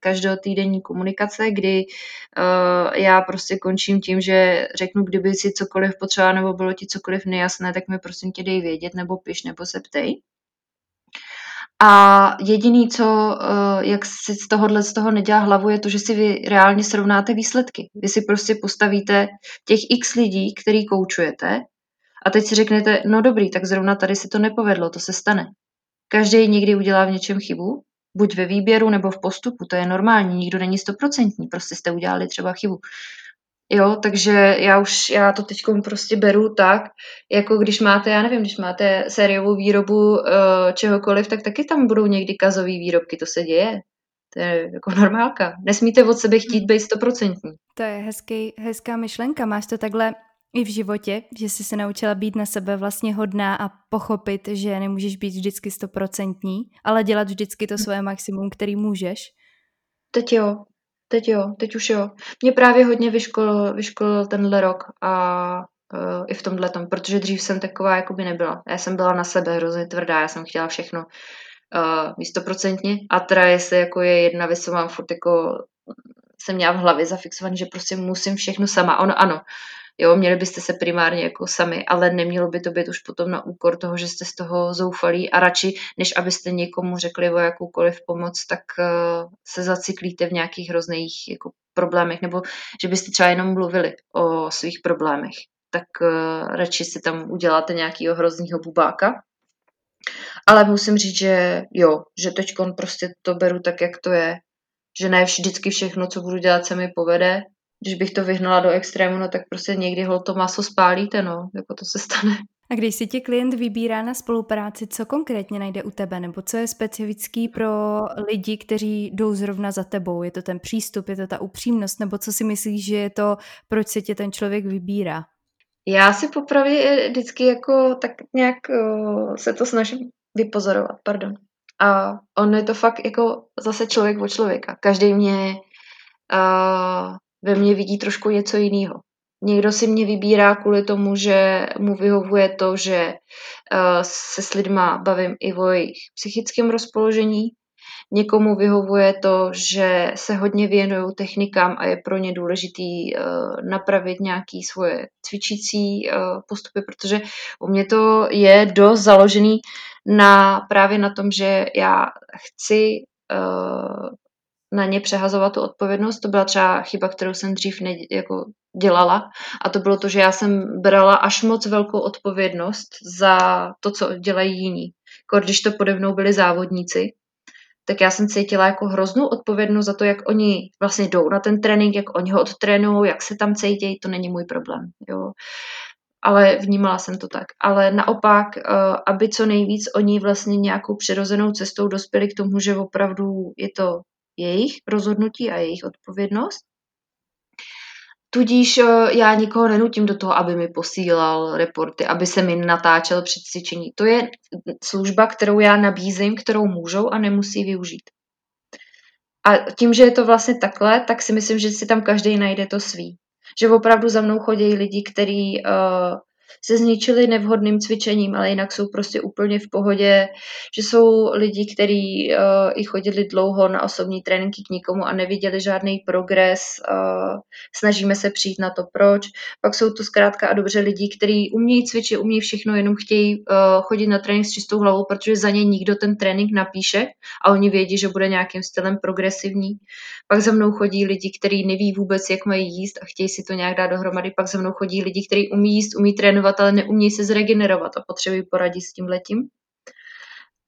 každého týdenní komunikace, kdy uh, já prostě končím tím, že řeknu, kdyby si cokoliv potřeba nebo bylo ti cokoliv nejasné, tak mi prosím tě dej vědět nebo piš nebo se ptej. A jediný, co, eh, jak si z tohohle z toho nedělá hlavu, je to, že si vy reálně srovnáte výsledky. Vy si prostě postavíte těch x lidí, který koučujete a teď si řeknete, no dobrý, tak zrovna tady se to nepovedlo, to se stane. Každý někdy udělá v něčem chybu, buď ve výběru nebo v postupu, to je normální, nikdo není stoprocentní, prostě jste udělali třeba chybu. Jo, takže já už, já to teď prostě beru tak, jako když máte, já nevím, když máte sériovou výrobu uh, čehokoliv, tak taky tam budou někdy kazové výrobky, to se děje. To je jako *laughs* normálka. Nesmíte od sebe chtít být stoprocentní. To je hezký, hezká myšlenka. Máš to takhle i v životě, že jsi se naučila být na sebe vlastně hodná a pochopit, že nemůžeš být vždycky stoprocentní, ale dělat vždycky to svoje maximum, který můžeš? Teď jo, Teď jo, teď už jo. Mě právě hodně vyškolil, vyškolil tenhle rok a uh, i v tomhle tom, protože dřív jsem taková jakoby nebyla. Já jsem byla na sebe hrozně tvrdá, já jsem chtěla všechno uh, místoprocentně a teda jestli jako je jedna věc, co mám furt jako jsem měla v hlavě zafixovaný, že prostě musím všechno sama. Ono ano, Jo, měli byste se primárně jako sami, ale nemělo by to být už potom na úkor toho, že jste z toho zoufalí a radši, než abyste někomu řekli o jakoukoliv pomoc, tak uh, se zaciklíte v nějakých hrozných jako problémech, nebo že byste třeba jenom mluvili o svých problémech. tak uh, radši si tam uděláte nějakého hroznýho bubáka. Ale musím říct, že jo, že teď prostě to beru tak, jak to je. Že ne vždycky všechno, co budu dělat, se mi povede. Když bych to vyhnala do extrému, no tak prostě někdy ho to maso spálíte, no, jako to se stane. A když si tě klient vybírá na spolupráci, co konkrétně najde u tebe, nebo co je specifický pro lidi, kteří jdou zrovna za tebou? Je to ten přístup, je to ta upřímnost, nebo co si myslíš, že je to, proč se tě ten člověk vybírá? Já si popravě vždycky jako tak nějak uh, se to snažím vypozorovat, pardon. A on je to fakt jako zase člověk od člověka. Každý mě uh, ve mně vidí trošku něco jiného. Někdo si mě vybírá kvůli tomu, že mu vyhovuje to, že uh, se s lidma bavím i o jejich psychickém rozpoložení. Někomu vyhovuje to, že se hodně věnují technikám a je pro ně důležitý uh, napravit nějaké svoje cvičící uh, postupy, protože u mě to je dost založený na právě na tom, že já chci na ně přehazovat tu odpovědnost. To byla třeba chyba, kterou jsem dřív ne, jako dělala. A to bylo to, že já jsem brala až moc velkou odpovědnost za to, co dělají jiní. Jako když to pode mnou byli závodníci, tak já jsem cítila jako hroznou odpovědnost za to, jak oni vlastně jdou na ten trénink, jak oni ho odtrénují, jak se tam cítějí, to není můj problém. Jo. Ale vnímala jsem to tak. Ale naopak, eh, aby co nejvíc oni vlastně nějakou přirozenou cestou dospěli k tomu, že opravdu je to jejich rozhodnutí a jejich odpovědnost. Tudíž eh, já nikoho nenutím do toho, aby mi posílal reporty, aby se mi natáčel před cvičení. To je služba, kterou já nabízím, kterou můžou a nemusí využít. A tím, že je to vlastně takhle, tak si myslím, že si tam každý najde to svý. Že opravdu za mnou chodí lidi, kteří uh, se zničili nevhodným cvičením, ale jinak jsou prostě úplně v pohodě, že jsou lidi, kteří uh, i chodili dlouho na osobní tréninky k nikomu a neviděli žádný progres, uh, snažíme se přijít na to, proč. Pak jsou tu zkrátka a dobře lidi, kteří umějí cvičit, umějí všechno, jenom chtějí uh, chodit na trénink s čistou hlavou, protože za ně nikdo ten trénink napíše a oni vědí, že bude nějakým stylem progresivní. Pak za mnou chodí lidi, kteří neví vůbec, jak mají jíst a chtějí si to nějak dát dohromady. Pak za mnou chodí lidi, kteří umí jíst, umí trénovat trénovat, ale neumějí se zregenerovat a potřebují poradit s tím letím.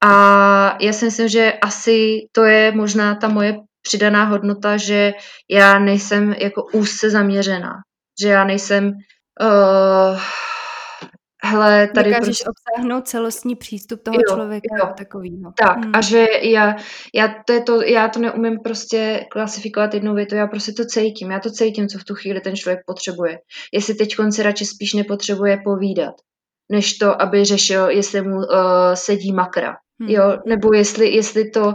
A já si myslím, že asi to je možná ta moje přidaná hodnota, že já nejsem jako úzce zaměřená. Že já nejsem uh, hele, tady Dokážeš prostě... obsáhnout celostní přístup toho jo, člověka jo. takovýho. Tak hmm. a že já, já, to je to, já to neumím prostě klasifikovat jednou větou, já prostě to cítím, já to cítím, co v tu chvíli ten člověk potřebuje. Jestli teď konci radši spíš nepotřebuje povídat, než to, aby řešil, jestli mu uh, sedí makra. Hmm. Jo, nebo jestli, jestli to, uh,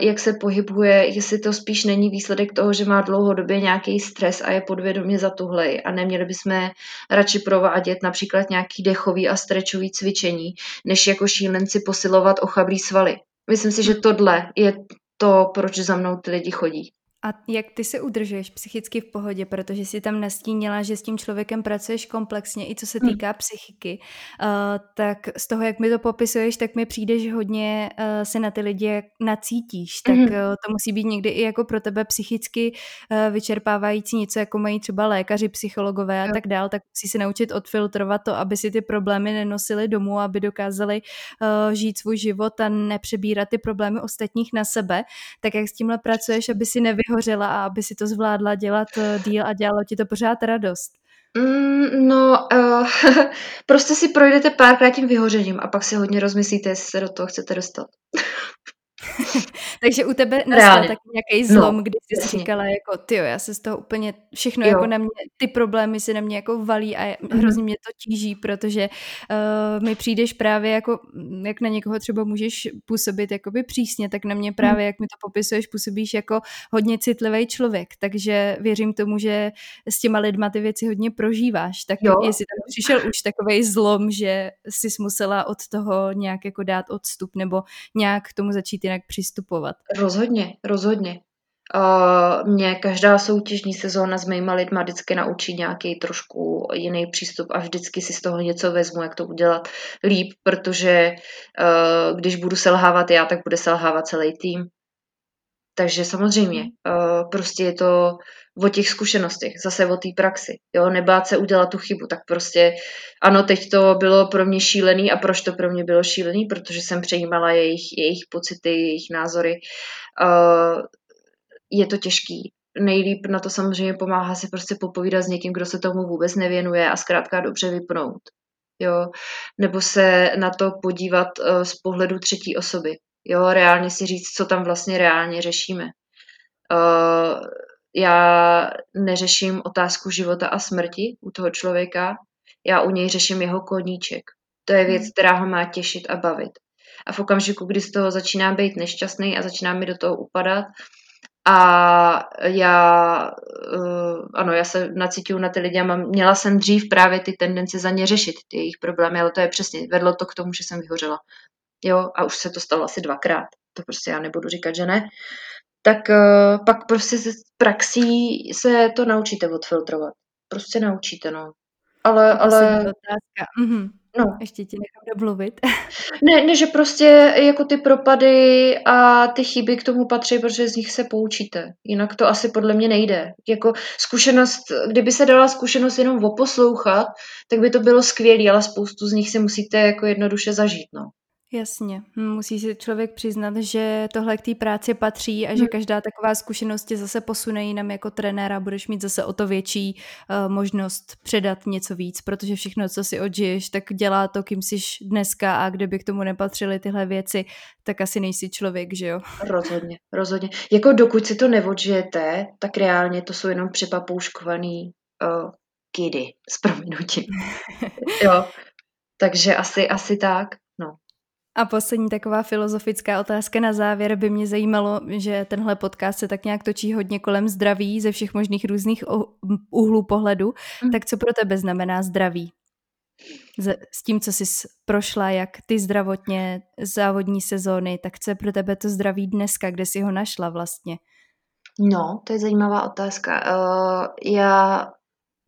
jak se pohybuje, jestli to spíš není výsledek toho, že má dlouhodobě nějaký stres a je podvědomě za tuhle a neměli bychom radši provádět například nějaký dechový a strečový cvičení, než jako šílenci posilovat ochablý svaly. Myslím si, že hmm. tohle je to, proč za mnou ty lidi chodí. A jak ty se udržuješ psychicky v pohodě, protože jsi tam nastínila, že s tím člověkem pracuješ komplexně, i co se hmm. týká hmm. psychiky, uh, tak z toho, jak mi to popisuješ, tak mi přijde, že hodně uh, se na ty lidi nacítíš, tak hmm. uh, to musí být někdy i jako pro tebe psychicky uh, vyčerpávající něco, jako mají třeba lékaři, psychologové a tak dál, tak musí se naučit odfiltrovat to, aby si ty problémy nenosili domů, aby dokázali uh, žít svůj život a nepřebírat ty problémy ostatních na sebe. Tak jak s tímhle pracuješ, aby si nevyhodil vyhořela a aby si to zvládla dělat eh, díl a dělalo ti to pořád radost? Mm, no, uh, *laughs* prostě si projdete párkrát tím vyhořením a pak si hodně rozmyslíte, jestli se do toho chcete dostat. *laughs* *laughs* Takže u tebe nastal taky nějaký no, zlom, no, kdy jsi jasně. říkala jako, ty já se z toho úplně všechno jo. jako na mě, ty problémy se na mě jako valí a mm-hmm. hrozně mě to tíží, protože uh, mi přijdeš právě jako, mm, jak na někoho třeba můžeš působit jakoby přísně, tak na mě mhm. právě, mm. jak mi to popisuješ, působíš jako hodně citlivý člověk, takže věřím tomu, že s těma lidma ty věci hodně prožíváš, tak jo. jestli tam přišel už takový zlom, že jsi musela od toho nějak jako dát odstup nebo nějak k tomu začít jinak přistupovat. Rozhodně, rozhodně. Uh, mě každá soutěžní sezóna s mýma lidma vždycky naučí nějaký trošku jiný přístup a vždycky si z toho něco vezmu, jak to udělat líp, protože uh, když budu selhávat já, tak bude selhávat celý tým. Takže samozřejmě, uh, prostě je to o těch zkušenostech, zase o té praxi. Jo, nebát se udělat tu chybu, tak prostě ano, teď to bylo pro mě šílený a proč to pro mě bylo šílený, protože jsem přejímala jejich, jejich pocity, jejich názory. Uh, je to těžký. Nejlíp na to samozřejmě pomáhá si prostě popovídat s někým, kdo se tomu vůbec nevěnuje a zkrátka dobře vypnout. Jo? Nebo se na to podívat uh, z pohledu třetí osoby. Jo, reálně si říct, co tam vlastně reálně řešíme. Uh, já neřeším otázku života a smrti u toho člověka, já u něj řeším jeho koníček. To je věc, hmm. která ho má těšit a bavit. A v okamžiku, kdy z toho začíná být nešťastný a začíná mi do toho upadat, a já, uh, ano, já se nacituju na ty lidi a mám, měla jsem dřív právě ty tendence za ně řešit, ty jejich problémy, ale to je přesně, vedlo to k tomu, že jsem vyhořela. Jo, a už se to stalo asi dvakrát. To prostě já nebudu říkat, že ne tak uh, pak prostě z praxí se to naučíte odfiltrovat. Prostě naučíte, no. Ale, ale... Otázka. Mhm. No. Ještě ti nechám domluvit. *laughs* ne, ne, že prostě jako ty propady a ty chyby k tomu patří, protože z nich se poučíte. Jinak to asi podle mě nejde. Jako zkušenost, kdyby se dala zkušenost jenom oposlouchat, tak by to bylo skvělé, ale spoustu z nich si musíte jako jednoduše zažít, no. Jasně, musí si člověk přiznat, že tohle k té práci patří a že každá taková zkušenost tě zase posune jinam jako trenéra, budeš mít zase o to větší uh, možnost předat něco víc, protože všechno, co si odžiješ, tak dělá to, kým jsi dneska a kdyby k tomu nepatřily tyhle věci, tak asi nejsi člověk, že jo? Rozhodně, rozhodně. Jako dokud si to neodžijete, tak reálně to jsou jenom přepapouškovaný uh, kidy, s prominutím. *laughs* jo, takže asi, asi tak. A poslední taková filozofická otázka na závěr by mě zajímalo, že tenhle podcast se tak nějak točí hodně kolem zdraví ze všech možných různých úhlů pohledu. Mm. Tak co pro tebe znamená zdraví? S tím, co jsi prošla, jak ty zdravotně závodní sezóny, tak co je pro tebe to zdraví dneska, kde jsi ho našla vlastně? No, to je zajímavá otázka. Uh, já,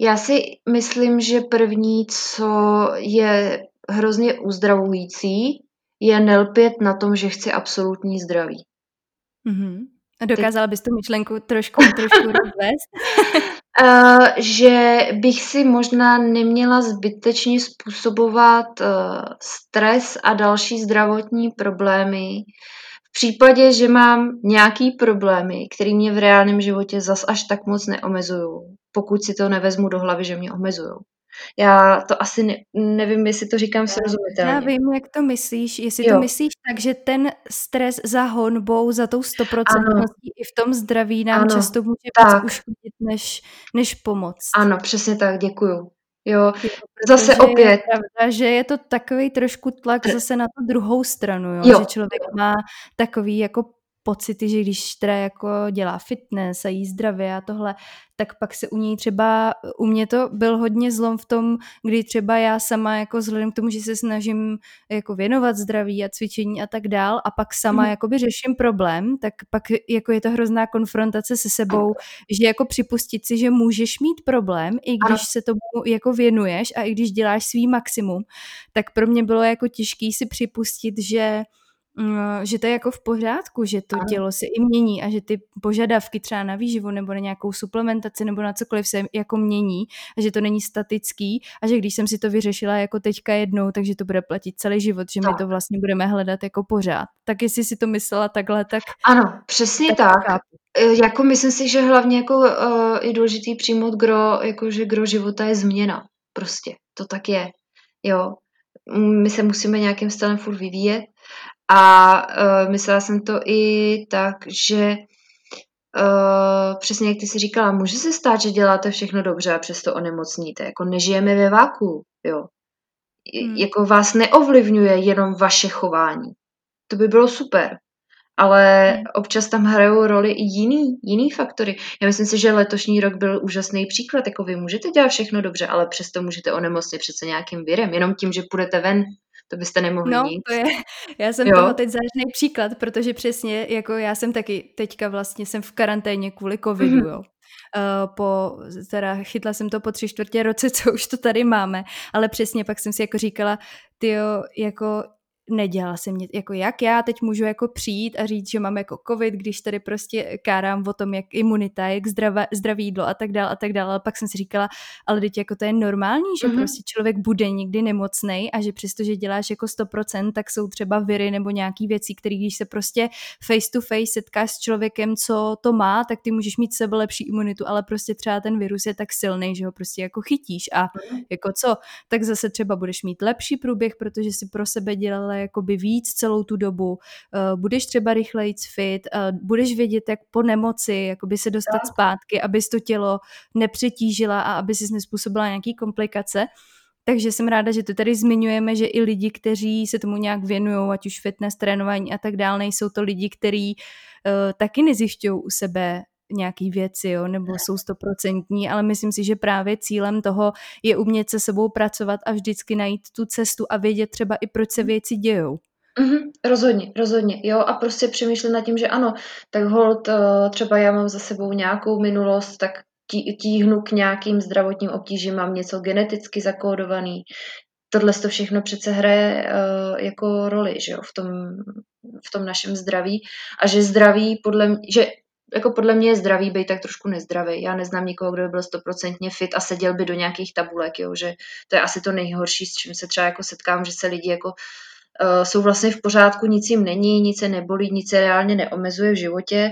já si myslím, že první, co je hrozně uzdravující, je nelpět na tom, že chci absolutní zdraví. Mm-hmm. A dokázala bys tu myšlenku trošku, *laughs* trošku rozvést? uh, že bych si možná neměla zbytečně způsobovat uh, stres a další zdravotní problémy v případě, že mám nějaký problémy, které mě v reálném životě zas až tak moc neomezují, pokud si to nevezmu do hlavy, že mě omezují. Já to asi ne, nevím, jestli to říkám srozumitelně. Já vím, jak to myslíš. Jestli jo. to myslíš tak, že ten stres za honbou, za tou stoprocentností i v tom zdraví nám ano, často může tak. uškodit, než, než pomoc. Ano, přesně tak, děkuju. Jo, zase opět. Je pravda, že je to takový trošku tlak *clears throat* zase na tu druhou stranu, jo? jo. že člověk má takový jako pocity, že když teda jako dělá fitness a jí zdravě a tohle, tak pak se u něj třeba, u mě to byl hodně zlom v tom, kdy třeba já sama jako vzhledem k tomu, že se snažím jako věnovat zdraví a cvičení a tak dál a pak sama mm. jakoby řeším problém, tak pak jako je to hrozná konfrontace se sebou, že jako připustit si, že můžeš mít problém, i když se tomu jako věnuješ a i když děláš svý maximum, tak pro mě bylo jako těžký si připustit, že že to je jako v pořádku, že to ano. tělo se i mění a že ty požadavky třeba na výživu nebo na nějakou suplementaci nebo na cokoliv se jako mění a že to není statický a že když jsem si to vyřešila jako teďka jednou, takže to bude platit celý život, že tak. my to vlastně budeme hledat jako pořád. Tak jestli si to myslela takhle, tak... Ano, přesně tak. tak. E, jako myslím si, že hlavně jako uh, je důležitý přijmout gro, jako že gro života je změna. Prostě, to tak je. Jo, my se musíme nějakým stylem furt vyvíjet a uh, myslela jsem to i tak, že uh, přesně jak ty si říkala, může se stát, že děláte všechno dobře a přesto onemocníte. Jako nežijeme ve váku, jo. Hmm. Jako vás neovlivňuje jenom vaše chování. To by bylo super. Ale hmm. občas tam hrajou roli i jiný, jiný faktory. Já myslím si, že letošní rok byl úžasný příklad. Jako vy můžete dělat všechno dobře, ale přesto můžete onemocnit přece nějakým virem. Jenom tím, že půjdete ven to byste nemohli no, nic. to je, já jsem jo. toho teď zážný příklad, protože přesně, jako já jsem taky teďka vlastně jsem v karanténě kvůli covidu, mm-hmm. jo. Uh, po, teda chytla jsem to po tři čtvrtě roce, co už to tady máme, ale přesně pak jsem si jako říkala, ty jako nedělala jsem nic, jako jak já teď můžu jako přijít a říct, že mám jako covid, když tady prostě kárám o tom, jak imunita, jak zdravé, zdraví jídlo a tak dále a tak dále. A pak jsem si říkala, ale teď jako to je normální, že mm-hmm. prostě člověk bude někdy nemocný a že přestože děláš jako 100%, tak jsou třeba viry nebo nějaký věci, které když se prostě face to face setkáš s člověkem, co to má, tak ty můžeš mít sebe lepší imunitu, ale prostě třeba ten virus je tak silný, že ho prostě jako chytíš a mm-hmm. jako co, tak zase třeba budeš mít lepší průběh, protože si pro sebe dělala jakoby víc celou tu dobu, uh, budeš třeba rychleji fit, uh, budeš vědět, jak po nemoci jakoby se dostat tak. zpátky, abys to tělo nepřetížila a aby si nespůsobila nějaký komplikace. Takže jsem ráda, že to tady zmiňujeme, že i lidi, kteří se tomu nějak věnují, ať už fitness, trénování a tak dále, nejsou to lidi, kteří uh, taky nezjišťují u sebe nějaký věci, jo, nebo jsou stoprocentní, ale myslím si, že právě cílem toho je umět se sebou pracovat a vždycky najít tu cestu a vědět třeba i proč se věci dějou. Mm-hmm, rozhodně, rozhodně, jo, a prostě přemýšlet nad tím, že ano, tak hold, eh, třeba já mám za sebou nějakou minulost, tak tí, tíhnu k nějakým zdravotním obtížím, mám něco geneticky zakódovaný, tohle to všechno přece hraje uh, jako roli, že jo, v tom, v tom našem zdraví. A že zdraví podle mě, že jako podle mě je zdravý být tak trošku nezdravý. Já neznám nikoho, kdo by byl stoprocentně fit a seděl by do nějakých tabulek, jo, že to je asi to nejhorší, s čím se třeba jako setkám, že se lidi jako uh, jsou vlastně v pořádku, nic jim není, nic se nebolí, nic se reálně neomezuje v životě,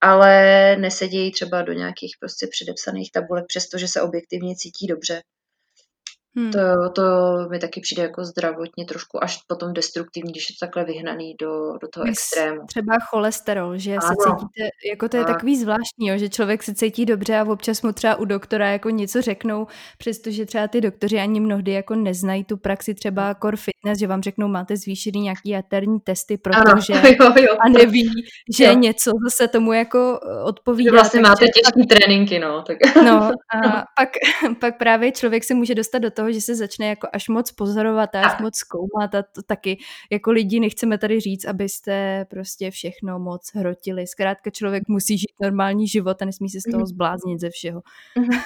ale nesedějí třeba do nějakých prostě předepsaných tabulek, přestože se objektivně cítí dobře. Hmm. To, to mi taky přijde jako zdravotně trošku až potom destruktivní, když je to takhle vyhnaný do, do toho Mys, extrému. Třeba cholesterol, že ano. se cítíte, jako to je tak. takový zvláštní, jo, že člověk se cítí dobře a občas mu třeba u doktora jako něco řeknou, přestože třeba ty doktoři ani mnohdy jako neznají tu praxi třeba core fitness, že vám řeknou, máte zvýšený nějaký jaterní testy, protože *laughs* ano. jo, jo, a neví, že jo. něco zase tomu jako eh, odpovídá. Že vlastně máte těžké tréninky, no. Tak. No *laughs* a pak, *laughs* pak právě člověk se může dostat do toho, toho, že se začne jako až moc pozorovat a až moc zkoumat a to taky jako lidi nechceme tady říct, abyste prostě všechno moc hrotili. Zkrátka člověk musí žít normální život a nesmí se z toho mhm. zbláznit ze všeho. Mhm.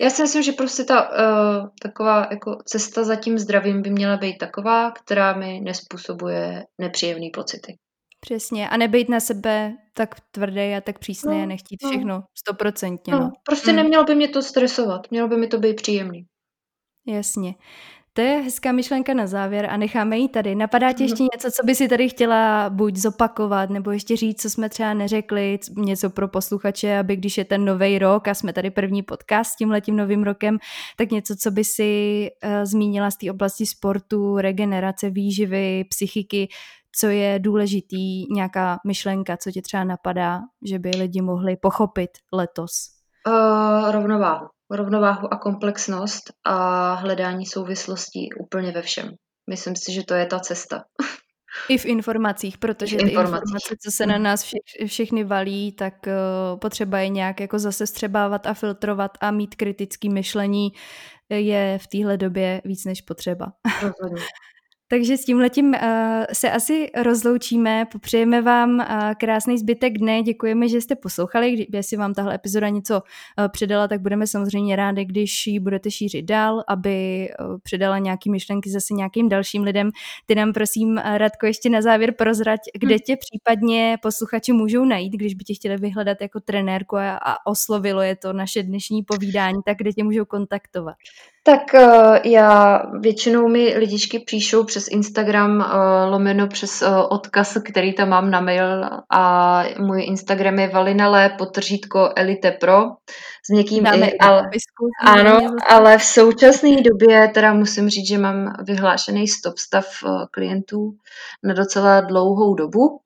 Já si myslím, že prostě ta uh, taková jako cesta za tím zdravím by měla být taková, která mi nespůsobuje nepříjemné pocity. Přesně. A nebejt na sebe tak tvrdý a tak přísný no, a nechtít no. všechno stoprocentně. No, no. Prostě hmm. nemělo by mě to stresovat. Mělo by mi to být příjemný. Jasně. To je hezká myšlenka na závěr a necháme ji tady. Napadá tě ještě něco, co by si tady chtěla buď zopakovat, nebo ještě říct, co jsme třeba neřekli, něco pro posluchače, aby když je ten nový rok a jsme tady první podcast s tímhletím novým rokem, tak něco, co by si uh, zmínila z té oblasti sportu, regenerace, výživy, psychiky, co je důležitý, nějaká myšlenka, co tě třeba napadá, že by lidi mohli pochopit letos? Uh, rovnováhu rovnováhu a komplexnost a hledání souvislostí úplně ve všem. Myslím si, že to je ta cesta. I v informacích, protože ty informace, co se na nás vše, všechny valí, tak uh, potřeba je nějak jako zase střebávat a filtrovat a mít kritický myšlení je v téhle době víc než potřeba. Rozhodně. Takže s tímhletím uh, se asi rozloučíme, popřejeme vám uh, krásný zbytek dne, děkujeme, že jste poslouchali, jestli vám tahle epizoda něco uh, předala, tak budeme samozřejmě rádi, když ji budete šířit dál, aby uh, předala nějaký myšlenky zase nějakým dalším lidem. Ty nám prosím, Radko, ještě na závěr prozrať, kde hm. tě případně posluchači můžou najít, když by tě chtěli vyhledat jako trenérku a, a oslovilo je to naše dnešní povídání, tak kde tě můžou kontaktovat? Tak uh, já většinou mi lidičky píšou přes Instagram uh, lomeno přes uh, odkaz, který tam mám na mail a můj Instagram je valinale potržítko elite pro. S někým Dáme i, ale, ano, ale v současné době teda musím říct, že mám vyhlášený stop stav klientů na docela dlouhou dobu,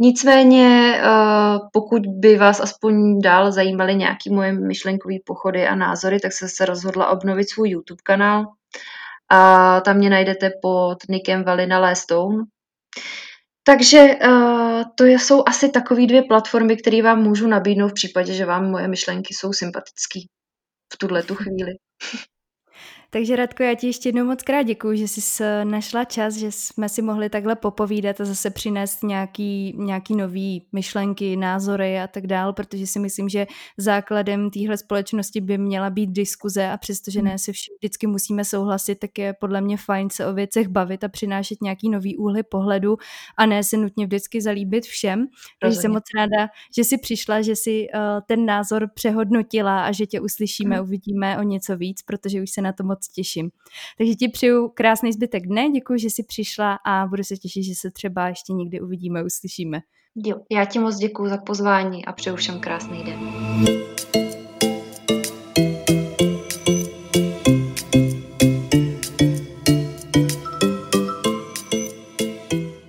Nicméně, eh, pokud by vás aspoň dál zajímaly nějaké moje myšlenkové pochody a názory, tak jsem se rozhodla obnovit svůj YouTube kanál a tam mě najdete pod nikem Valina Lestone. Takže uh, to jsou asi takové dvě platformy, které vám můžu nabídnout v případě, že vám moje myšlenky jsou sympatické v tuhle tu chvíli. Takže Radko, já ti ještě jednou moc krát děkuji, že jsi našla čas, že jsme si mohli takhle popovídat a zase přinést nějaký, nějaký nový myšlenky, názory a tak dál, protože si myslím, že základem téhle společnosti by měla být diskuze a přestože ne se vždycky musíme souhlasit, tak je podle mě fajn se o věcech bavit a přinášet nějaký nový úhly pohledu a ne se nutně vždycky zalíbit všem. Takže jsem moc ráda, že jsi přišla, že si uh, ten názor přehodnotila a že tě uslyšíme, hmm. uvidíme o něco víc, protože už se na to těším. Takže ti přeju krásný zbytek dne, děkuji, že jsi přišla a budu se těšit, že se třeba ještě někdy uvidíme, uslyšíme. Jo, já ti moc děkuji za pozvání a přeju všem krásný den.